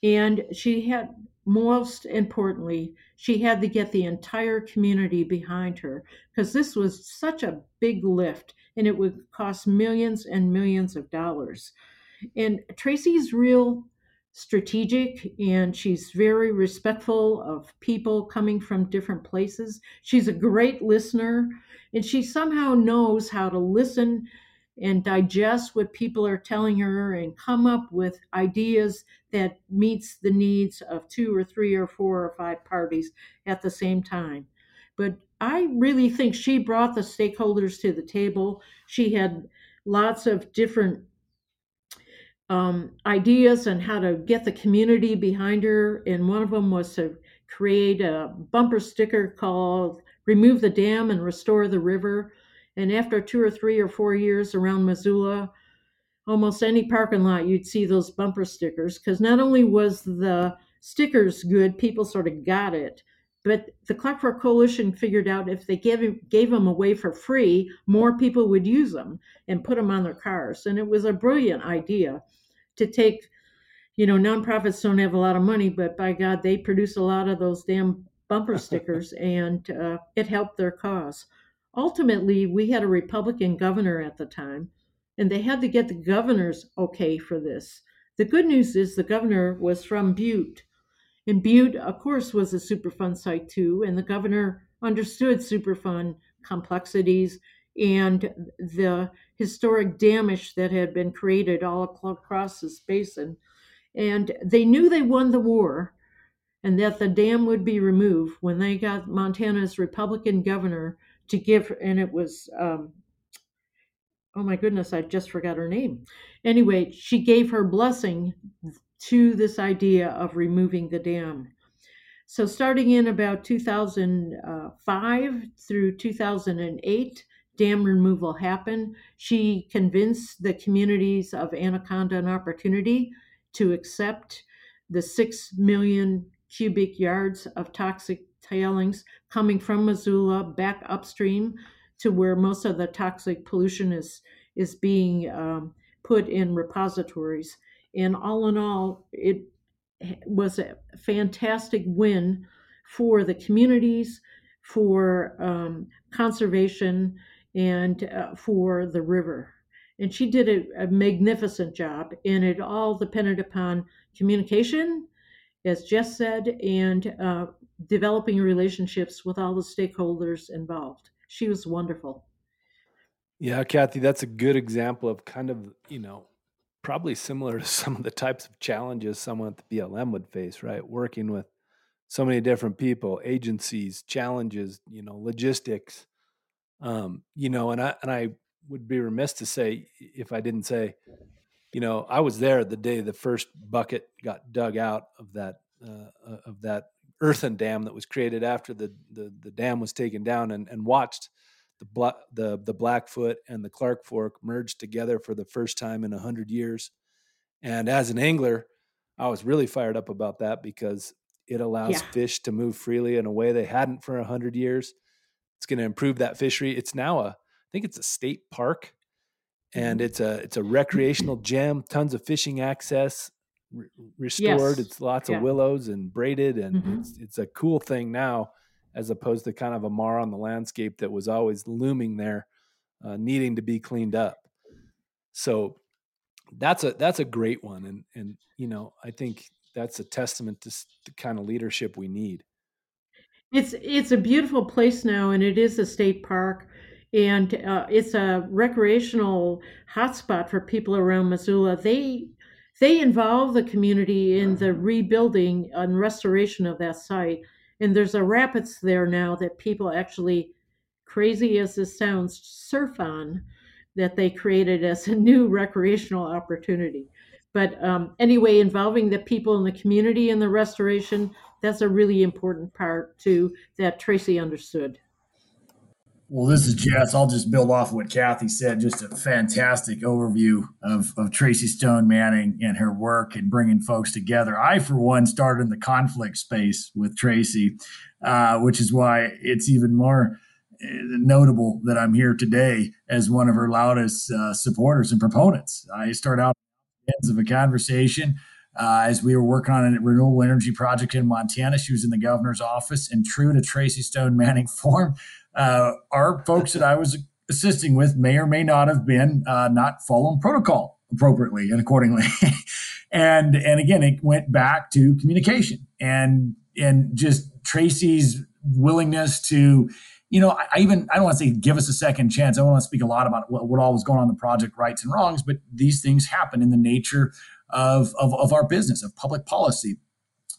And she had, most importantly, she had to get the entire community behind her because this was such a big lift and it would cost millions and millions of dollars. And Tracy's real strategic and she's very respectful of people coming from different places. She's a great listener and she somehow knows how to listen and digest what people are telling her and come up with ideas that meets the needs of two or three or four or five parties at the same time. But i really think she brought the stakeholders to the table. She had lots of different um, ideas on how to get the community behind her and one of them was to create a bumper sticker called remove the dam and restore the river and after two or three or four years around Missoula, almost any parking lot, you'd see those bumper stickers because not only was the stickers good, people sort of got it, but the Clark Fork Coalition figured out if they gave, gave them away for free, more people would use them and put them on their cars. And it was a brilliant idea to take, you know, nonprofits don't have a lot of money, but by God, they produce a lot of those damn bumper stickers and uh, it helped their cause ultimately, we had a Republican governor at the time, and they had to get the governor's okay for this. The good news is the governor was from Butte. And Butte, of course, was a Superfund site too, and the governor understood Superfund complexities and the historic damage that had been created all across this basin. And they knew they won the war and that the dam would be removed when they got Montana's Republican governor to give, and it was, um, oh my goodness, I just forgot her name. Anyway, she gave her blessing to this idea of removing the dam. So, starting in about 2005 through 2008, dam removal happened. She convinced the communities of Anaconda and Opportunity to accept the 6 million cubic yards of toxic tailings coming from Missoula back upstream to where most of the toxic pollution is is being um, put in repositories. And all in all, it was a fantastic win for the communities, for um, conservation, and uh, for the river. And she did a, a, magnificent job, and it all depended upon communication, as Jess said, and uh, developing relationships with all the stakeholders involved. She was wonderful. Yeah, Kathy, that's a good example of kind of, you know, probably similar to some of the types of challenges someone at the BLM would face, right? Working with so many different people, agencies, challenges, you know, logistics. Um, you know, and I and I would be remiss to say if I didn't say, you know, I was there the day the first bucket got dug out of that uh, uh of that earthen dam that was created after the the, the dam was taken down, and and watched the Black, the the Blackfoot and the Clark Fork merged together for the first time in a hundred years. And as an angler, I was really fired up about that because it allows yeah. fish to move freely in a way they hadn't for a hundred years. It's going to improve that fishery. It's now a, I think it's a state park, and mm-hmm. it's a it's a recreational gem. Tons of fishing access re- restored. Yes. It's lots yeah. of willows and braided, and mm-hmm. it's it's a cool thing now as opposed to kind of a mar on the landscape that was always looming there, uh, needing to be cleaned up. So that's a that's a great one, and and you know I think that's a testament to the kind of leadership we need. It's it's a beautiful place now, and it is a state park, and uh, it's a recreational hotspot for people around Missoula. They they involve the community in the rebuilding and restoration of that site and there's a rapids there now that people actually crazy as this sounds surf on that they created as a new recreational opportunity. But um, anyway involving the people in the community in the restoration that's a really important part too that tracy understood well, this is Jess. I'll just build off what Kathy said. Just a fantastic overview of, of Tracy Stone Manning and her work and bringing folks together. I, for one, started in the conflict space with Tracy, uh, which is why it's even more uh, notable that I'm here today as one of her loudest uh, supporters and proponents. I start out ends of a conversation uh, as we were working on a renewable energy project in Montana. She was in the governor's office, and true to Tracy Stone Manning form, uh, our folks that I was assisting with may or may not have been uh, not following protocol appropriately and accordingly. and and again, it went back to communication and and just Tracy's willingness to you know, I, even I don't want to say give us a second chance. I don't want to speak a lot about what, what all was going on in the project, rights and wrongs, but these things happen in the nature of, of, of our business, of public policy.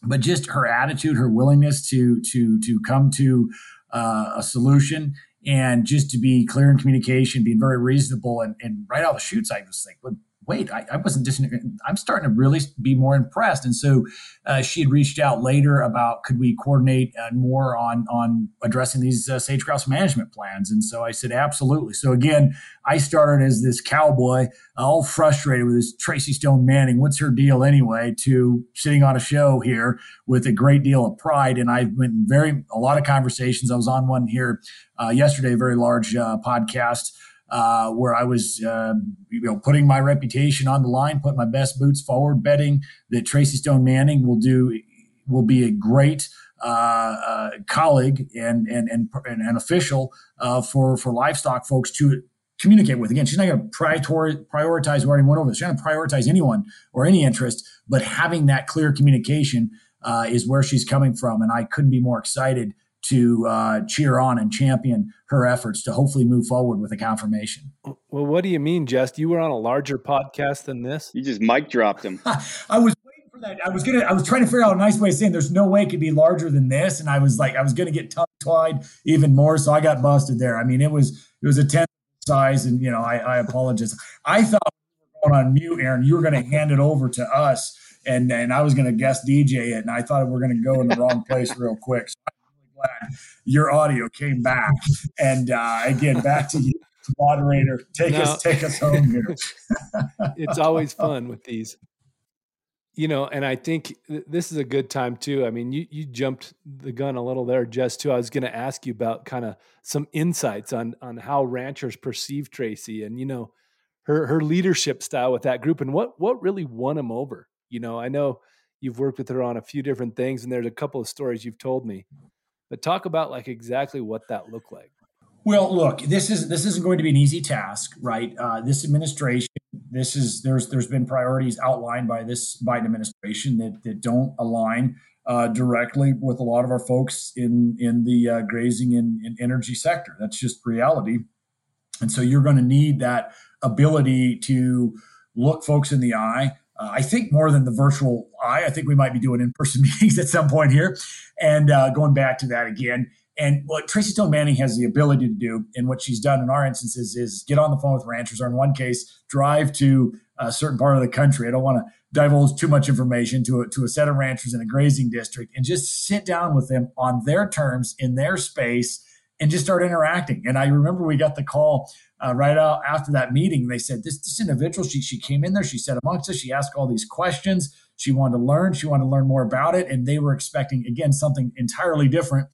But just her attitude, her willingness to to to come to uh, a solution. And just to be clear in communication, being very reasonable, and, and right out of the chutes, I was like, wait, I, I wasn't just, I'm starting to really be more impressed. And so uh, she had reached out later about could we coordinate uh, more on on addressing these uh, sage grouse management plans. And so I said, absolutely. So again, I started as this cowboy, all frustrated with this Tracy Stone Manning. What's her deal anyway? To sitting on a show here with a great deal of pride. And I've been very, a lot of conversations. I was on one here uh, yesterday, very large uh, podcast uh, where I was, uh, you know, putting my reputation on the line, putting my best boots forward, betting that Tracy Stone Manning will do will be a great uh, uh colleague and and and, and an official uh, for for livestock folks to communicate with. Again, she's not going to prioritize, prioritize where anyone over. She's not going to prioritize anyone or any interest, but having that clear communication uh, is where she's coming from, and I couldn't be more excited to uh, cheer on and champion her efforts to hopefully move forward with a confirmation. Well, what do you mean, Jess? You were on a larger podcast than this? You just mic dropped him. I was waiting for that. I was gonna. I was trying to figure out a nice way of saying there's no way it could be larger than this, and I was like, I was gonna get tongue tied even more, so I got busted there. I mean, it was it was a ten size, and you know, I, I apologize. I thought we were going on mute, Aaron. You were gonna hand it over to us, and and I was gonna guest DJ it, and I thought we were gonna go in the wrong place real quick. So I'm really glad your audio came back, and uh, again, back to you moderator. Take us take us home here. it's always fun with these you know, and I think this is a good time too. I mean, you you jumped the gun a little there, just too. I was going to ask you about kind of some insights on on how ranchers perceive Tracy, and you know, her her leadership style with that group, and what what really won them over. You know, I know you've worked with her on a few different things, and there's a couple of stories you've told me, but talk about like exactly what that looked like. Well, look, this is this isn't going to be an easy task, right? Uh, this administration, this is there's there's been priorities outlined by this Biden administration that that don't align uh, directly with a lot of our folks in in the uh, grazing and, and energy sector. That's just reality, and so you're going to need that ability to look folks in the eye. Uh, I think more than the virtual eye, I think we might be doing in person meetings at some point here. And uh, going back to that again, and what Tracy Stone Manning has the ability to do, and what she's done in our instances, is get on the phone with ranchers, or in one case, drive to a certain part of the country. I don't want to divulge too much information to a, to a set of ranchers in a grazing district and just sit down with them on their terms in their space and just start interacting. And I remember we got the call uh, right out after that meeting. They said this this individual she she came in there, she said amongst us, she asked all these questions. She wanted to learn, she wanted to learn more about it, and they were expecting again something entirely different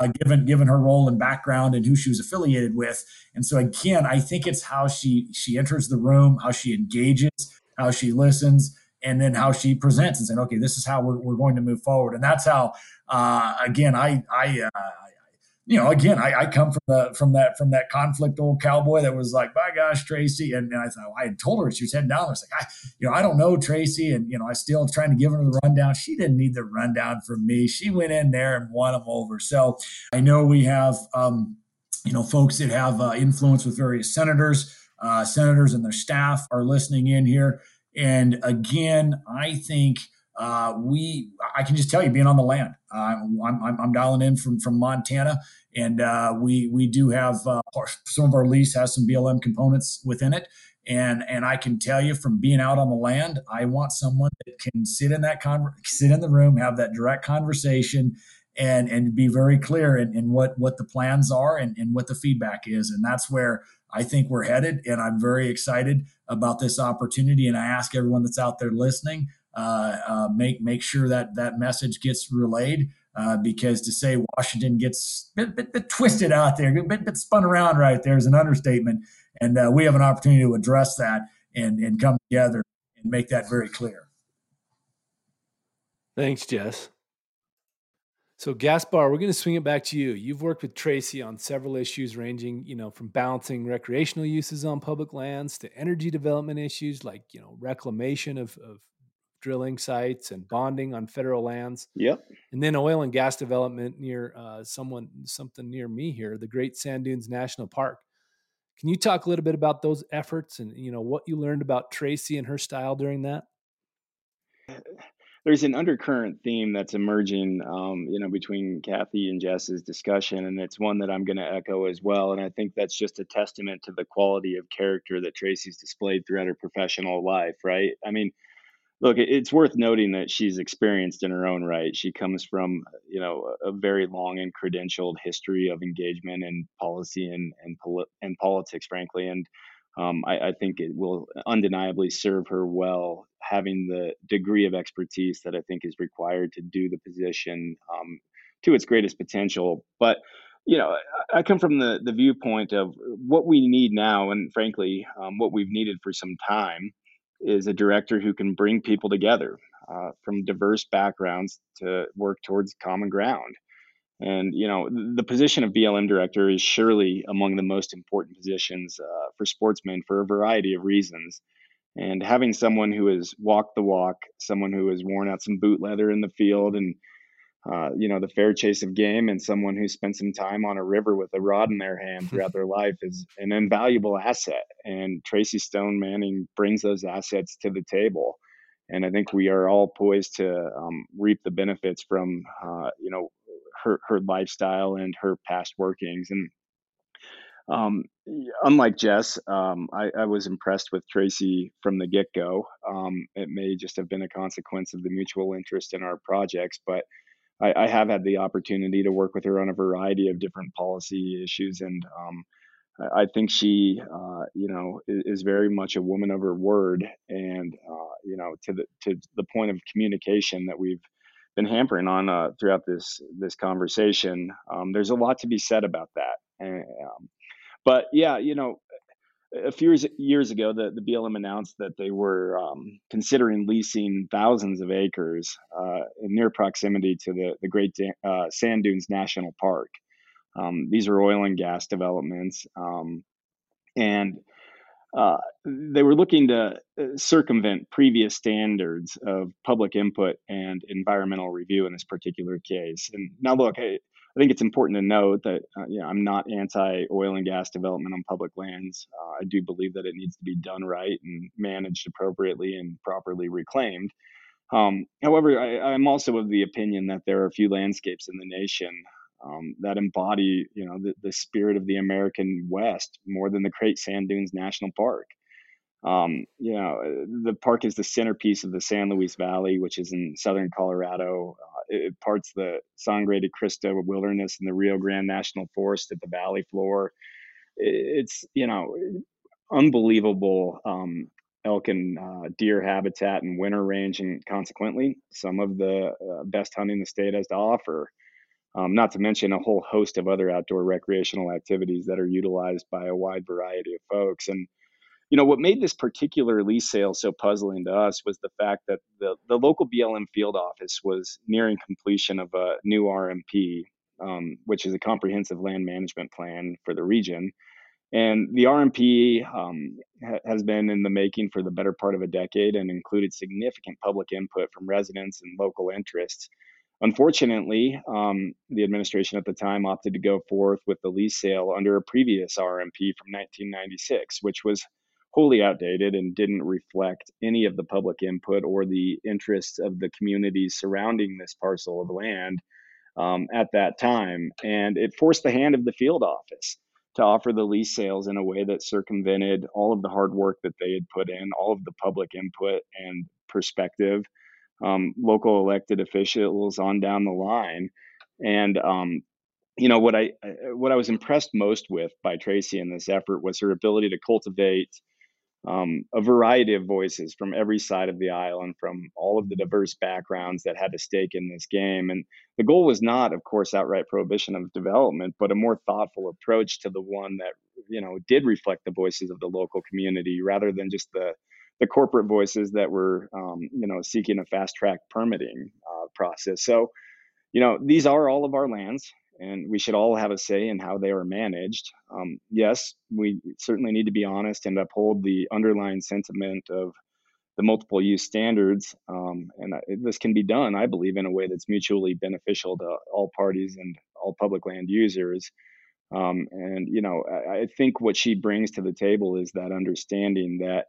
uh, given given her role and background and who she was affiliated with. And so again, I think it's how she she enters the room, how she engages, how she listens, and then how she presents and saying, okay, this is how we're, we're going to move forward. And that's how uh, again I I uh, you know, again, I, I, come from the from that from that conflict old cowboy that was like, by gosh, Tracy, and, and I thought well, I had told her she was heading down. I was like, I, you know, I don't know Tracy, and you know, I still trying to give her the rundown. She didn't need the rundown from me. She went in there and won them over. So I know we have, um, you know, folks that have uh, influence with various senators. Uh, senators and their staff are listening in here, and again, I think uh, we I can just tell you being on the land. Uh, I'm, I'm, I'm, dialing in from from Montana, and uh, we we do have uh, some of our lease has some BLM components within it. And and I can tell you from being out on the land, I want someone that can sit in that con- sit in the room, have that direct conversation, and and be very clear in, in what what the plans are and, and what the feedback is. And that's where I think we're headed. And I'm very excited about this opportunity. And I ask everyone that's out there listening make make sure that that message gets relayed. Uh, because to say Washington gets a bit, bit, bit, twisted out there, a bit, bit spun around right there is an understatement. And uh, we have an opportunity to address that and, and come together and make that very clear. Thanks, Jess. So Gaspar, we're going to swing it back to you. You've worked with Tracy on several issues ranging, you know, from balancing recreational uses on public lands to energy development issues like, you know, reclamation of, of drilling sites and bonding on federal lands. Yep. And then oil and gas development near uh, someone something near me here, the Great Sand Dunes National Park. Can you talk a little bit about those efforts and you know what you learned about Tracy and her style during that? There's an undercurrent theme that's emerging, um, you know, between Kathy and Jess's discussion, and it's one that I'm going to echo as well. And I think that's just a testament to the quality of character that Tracy's displayed throughout her professional life, right? I mean, look, it's worth noting that she's experienced in her own right. She comes from, you know, a very long and credentialed history of engagement in policy and and, poli- and politics, frankly. And um, I, I, think it will undeniably serve her well, having the degree of expertise that I think is required to do the position um, to its greatest potential. But you know, I come from the the viewpoint of what we need now, and frankly, um, what we've needed for some time is a director who can bring people together uh, from diverse backgrounds to work towards common ground. And you know, the position of BLM director is surely among the most important positions uh, for sportsmen for a variety of reasons. And having someone who has walked the walk, someone who has worn out some boot leather in the field and uh, you know, the fair chase of game and someone who spent some time on a river with a rod in their hand throughout their life is an invaluable asset. And Tracy Stone Manning brings those assets to the table. and I think we are all poised to um, reap the benefits from uh, you know her her lifestyle and her past workings. And um, unlike Jess, um, I, I, was impressed with Tracy from the get go. Um, it may just have been a consequence of the mutual interest in our projects, but I, I, have had the opportunity to work with her on a variety of different policy issues, and um, I think she, uh, you know, is, is, very much a woman of her word, and uh, you know, to the to the point of communication that we've been hampering on uh, throughout this this conversation. Um, there's a lot to be said about that, and, um, but yeah, you know, a few years, ago, the, the BLM announced that they were um, considering leasing thousands of acres uh, in near proximity to the the Great uh, Sand Dunes National Park. Um, these are oil and gas developments. Um, and uh, they were looking to uh, circumvent previous standards of public input and environmental review in this particular case. And now, look, I, think it's important to note that uh, you know, I'm not anti oil and gas development on public lands. Uh, I do believe that it needs to be done right and managed appropriately and properly reclaimed. Um, however, I, am also of the opinion that there are a few landscapes in the nation um, that embody, you know, the, the spirit of the American West more than the Great Sand Dunes National Park. Um, you know, the park is the centerpiece of the San Luis Valley, which is in southern Colorado. It parts the Sangre de Cristo Wilderness and the Rio Grande National Forest at the valley floor. It's you know, unbelievable um, elk and uh, deer habitat and winter range, and consequently, some of the uh, best hunting the state has to offer um, not to mention a whole host of other outdoor recreational activities that are utilized by a wide variety of folks. And, you know, what made this particular lease sale so puzzling to us was the fact that the, the local BLM field office was nearing completion of a new RMP, um, which is a comprehensive land management plan for the region. And the RMP um, ha- has been in the making for the better part of a decade and included significant public input from residents and local interests. Unfortunately, um, the administration at the time opted to go forth with the lease sale under a previous RMP from 1996, which was wholly outdated and didn't reflect any of the public input or the interests of the communities surrounding this parcel of land um, at that time. And it forced the hand of the field office to offer the lease sales in a way that circumvented all of the hard work that they had put in, all of the public input and perspective um, local elected officials on down the line. And um, you know what I what I was impressed most with by Tracy in this effort was her ability to cultivate um, a variety of voices from every side of the aisle and from all of the diverse backgrounds that had a stake in this game. And the goal was not, of course, outright prohibition of development, but a more thoughtful approach to the one that you know did reflect the voices of the local community rather than just the the corporate voices that were, um, you know, seeking a fast track permitting uh, process. So, you know, these are all of our lands, and we should all have a say in how they are managed. Um, yes, we certainly need to be honest and uphold the underlying sentiment of the multiple use standards, um, and this can be done, I believe, in a way that's mutually beneficial to all parties and all public land users. Um, and you know, I, I think what she brings to the table is that understanding that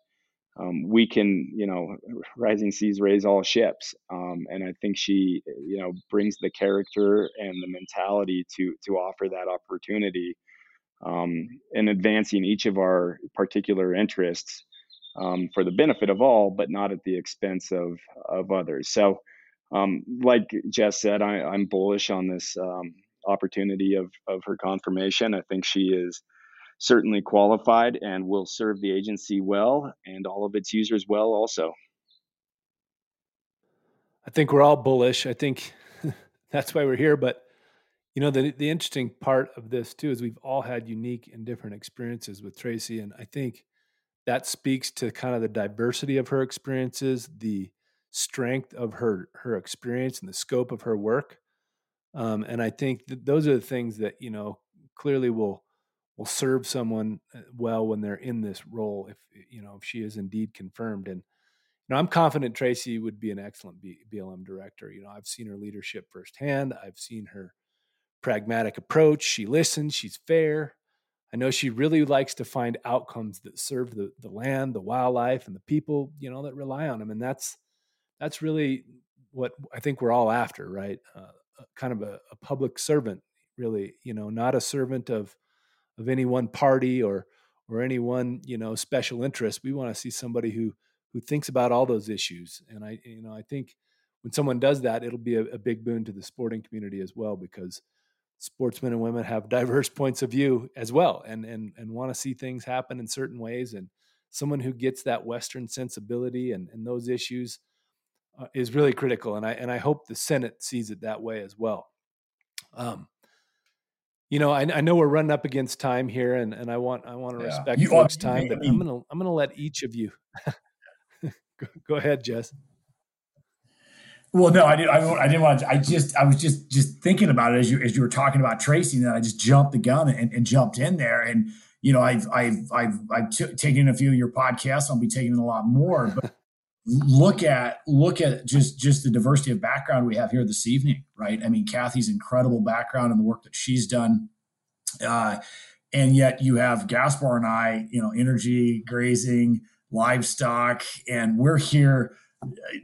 um, we can, you know, rising seas raise all ships. Um, and I think she, you know, brings the character and the mentality to to offer that opportunity um, in advancing each of our particular interests um, for the benefit of all, but not at the expense of of others. So, um, like Jess said, I, am bullish on this um, opportunity of of her confirmation. I think she is certainly qualified and will serve the agency well and all of its users well also. I think we're all bullish. I think that's why we're here. But you know, the the interesting part of this too is we've all had unique and different experiences with Tracy, and I think that speaks to kind of the diversity of her experiences, the strength of her her experience, and the scope of her work. Um, and I think those are the things that you know clearly will will serve someone uh, well when they're in this role if you know if she is indeed confirmed and you know i'm confident tracy would be an excellent blm director you know i've seen her leadership firsthand i've seen her pragmatic approach she listens she's fair i know she really likes to find outcomes that serve the, the land the wildlife and the people you know that rely on them and that's that's really what I think we're all after, right? Uh, kind of a, a, public servant, really. You know, not a servant of of any one party or or any one you know special interest. We want to see somebody who who thinks about all those issues. And I, you know, I think when someone does that, it'll be a, a big boon to the sporting community as well because sportsmen and women have diverse points of view as well and and and want to see things happen in certain ways and someone who gets that western sensibility and, and those issues uh, is really critical and i and i hope the senate sees it that way as well um, you know I, I know we're running up against time here and and i want i want to yeah. respect you, folks time but i'm gonna i'm gonna let each of you go, go ahead jess well, no, I didn't. I, didn't want to. I just, I was just, just thinking about it as you, as you were talking about Tracy, and I just jumped the gun and, and jumped in there. And you know, I've, I've, I've, I've t- taken a few of your podcasts. I'll be taking a lot more. But look at, look at just, just the diversity of background we have here this evening, right? I mean, Kathy's incredible background and the work that she's done. Uh, and yet you have Gaspar and I, you know, energy, grazing, livestock, and we're here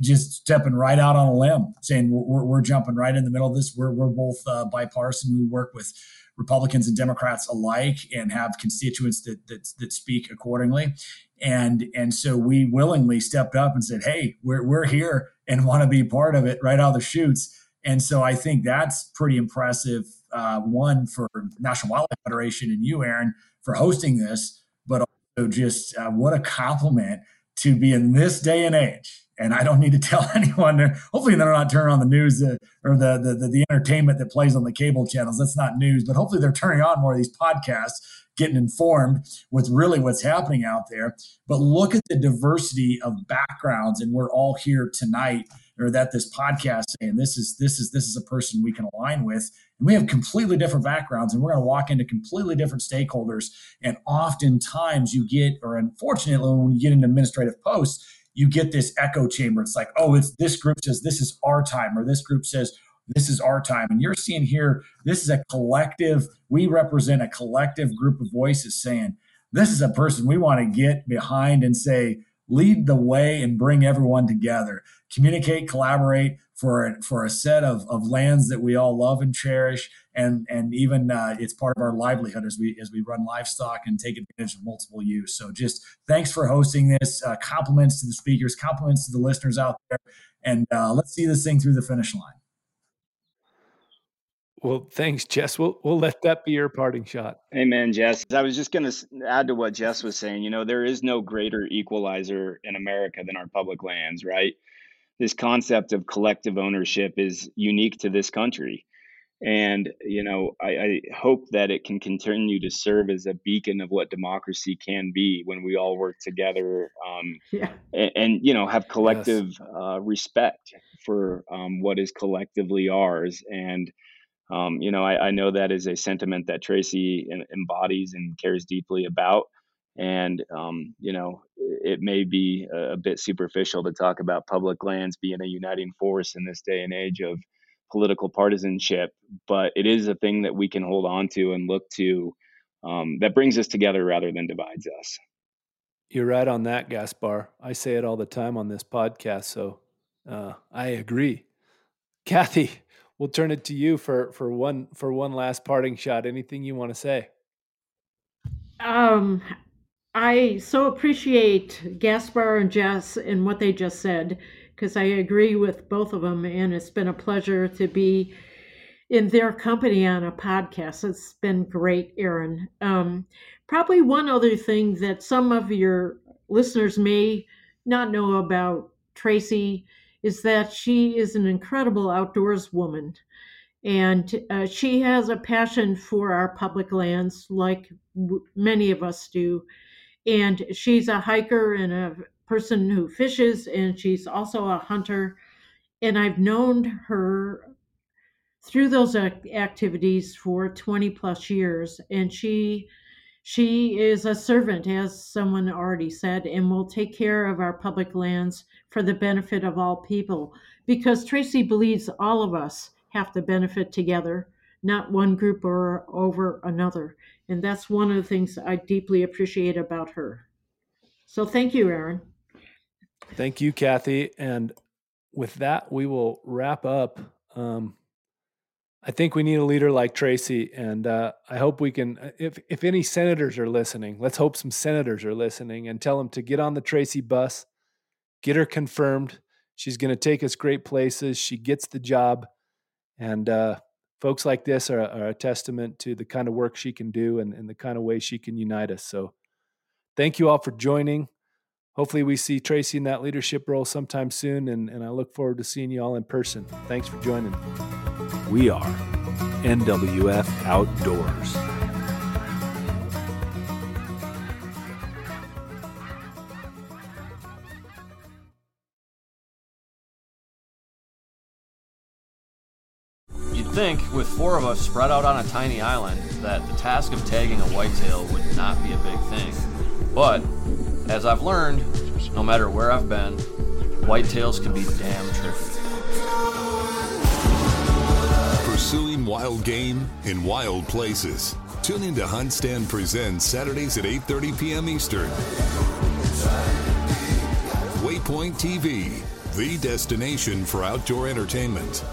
just stepping right out on a limb, saying we're, we're jumping right in the middle of this. We're, we're both uh, bipartisan. We work with Republicans and Democrats alike and have constituents that, that, that speak accordingly. And, and so we willingly stepped up and said, Hey, we're, we're here and want to be part of it right out of the chutes. And so I think that's pretty impressive. Uh, one for National Wildlife Federation and you, Aaron, for hosting this, but also just uh, what a compliment to be in this day and age and I don't need to tell anyone. Hopefully, they're not turning on the news uh, or the, the, the the entertainment that plays on the cable channels. That's not news, but hopefully, they're turning on more of these podcasts, getting informed with really what's happening out there. But look at the diversity of backgrounds, and we're all here tonight, or that this podcast saying this is this is this is a person we can align with, and we have completely different backgrounds, and we're going to walk into completely different stakeholders. And oftentimes, you get, or unfortunately, when you get into administrative posts you get this echo chamber. It's like, oh, it's this group says this is our time, or this group says this is our time. And you're seeing here, this is a collective, we represent a collective group of voices saying, this is a person we want to get behind and say, lead the way and bring everyone together. Communicate, collaborate, for for a set of, of lands that we all love and cherish, and and even uh, it's part of our livelihood as we as we run livestock and take advantage of multiple use. So just thanks for hosting this. Uh, compliments to the speakers, compliments to the listeners out there, and uh, let's see this thing through the finish line. Well, thanks, Jess. We'll we'll let that be your parting shot. Amen, Jess. I was just going to add to what Jess was saying. You know, there is no greater equalizer in America than our public lands, right? this concept of collective ownership is unique to this country. And, you know, I, I, hope that it can continue to serve as a beacon of what democracy can be when we all work together um, yeah. and, and, you know, have collective yes. uh, respect for um, what is collectively ours. And, um, you know, I, I, know that is a sentiment that Tracy embodies and cares deeply about. And, um, you know, it may be a, a bit superficial to talk about public lands being a uniting force in this day and age of political partisanship, but it is a thing that we can hold on to and look to um, that brings us together rather than divides us. You're right on that, Gaspar. I say it all the time on this podcast, so uh, I agree. Kathy, we'll turn it to you for for one for one last parting shot. Anything you want to say? Um, I so appreciate Gaspar and Jess and what they just said because I agree with both of them, and it's been a pleasure to be in their company on a podcast. It's been great, Aaron. Um, probably one other thing that some of your listeners may not know about Tracy is that she is an incredible outdoors woman. And uh, she has a passion for our public lands, like w- many of us do and she's a hiker and a person who fishes and she's also a hunter and i've known her through those activities for 20 plus years and she she is a servant as someone already said and will take care of our public lands for the benefit of all people because tracy believes all of us have to benefit together not one group or over another. And that's one of the things I deeply appreciate about her. So thank you, Aaron. Thank you, Kathy. And with that, we will wrap up. Um, I think we need a leader like Tracy, and uh, I hope we can. Uh, if if any senators are listening, let's hope some senators are listening and tell them to get on the Tracy bus, get her confirmed. She's going to take us great places. She gets the job, and uh, folks like this are, are, a testament to the kind of work she can do and, and the kind of way she can unite us. So, thank you all for joining. Hopefully, we see Tracy in that leadership role sometime soon, and, and I look forward to seeing you all in person. Thanks for joining. We are NWF Outdoors. You'd think, with four of us spread out on a tiny island, that the task of tagging a whitetail would not be a big thing. But, as I've learned, no matter where I've been, whitetails can be damn tricky. Pursuing wild game in wild places. Tune in to Hunt Stand Presents Saturdays at 8:30 p.m. Eastern. Waypoint TV, the destination for outdoor entertainment.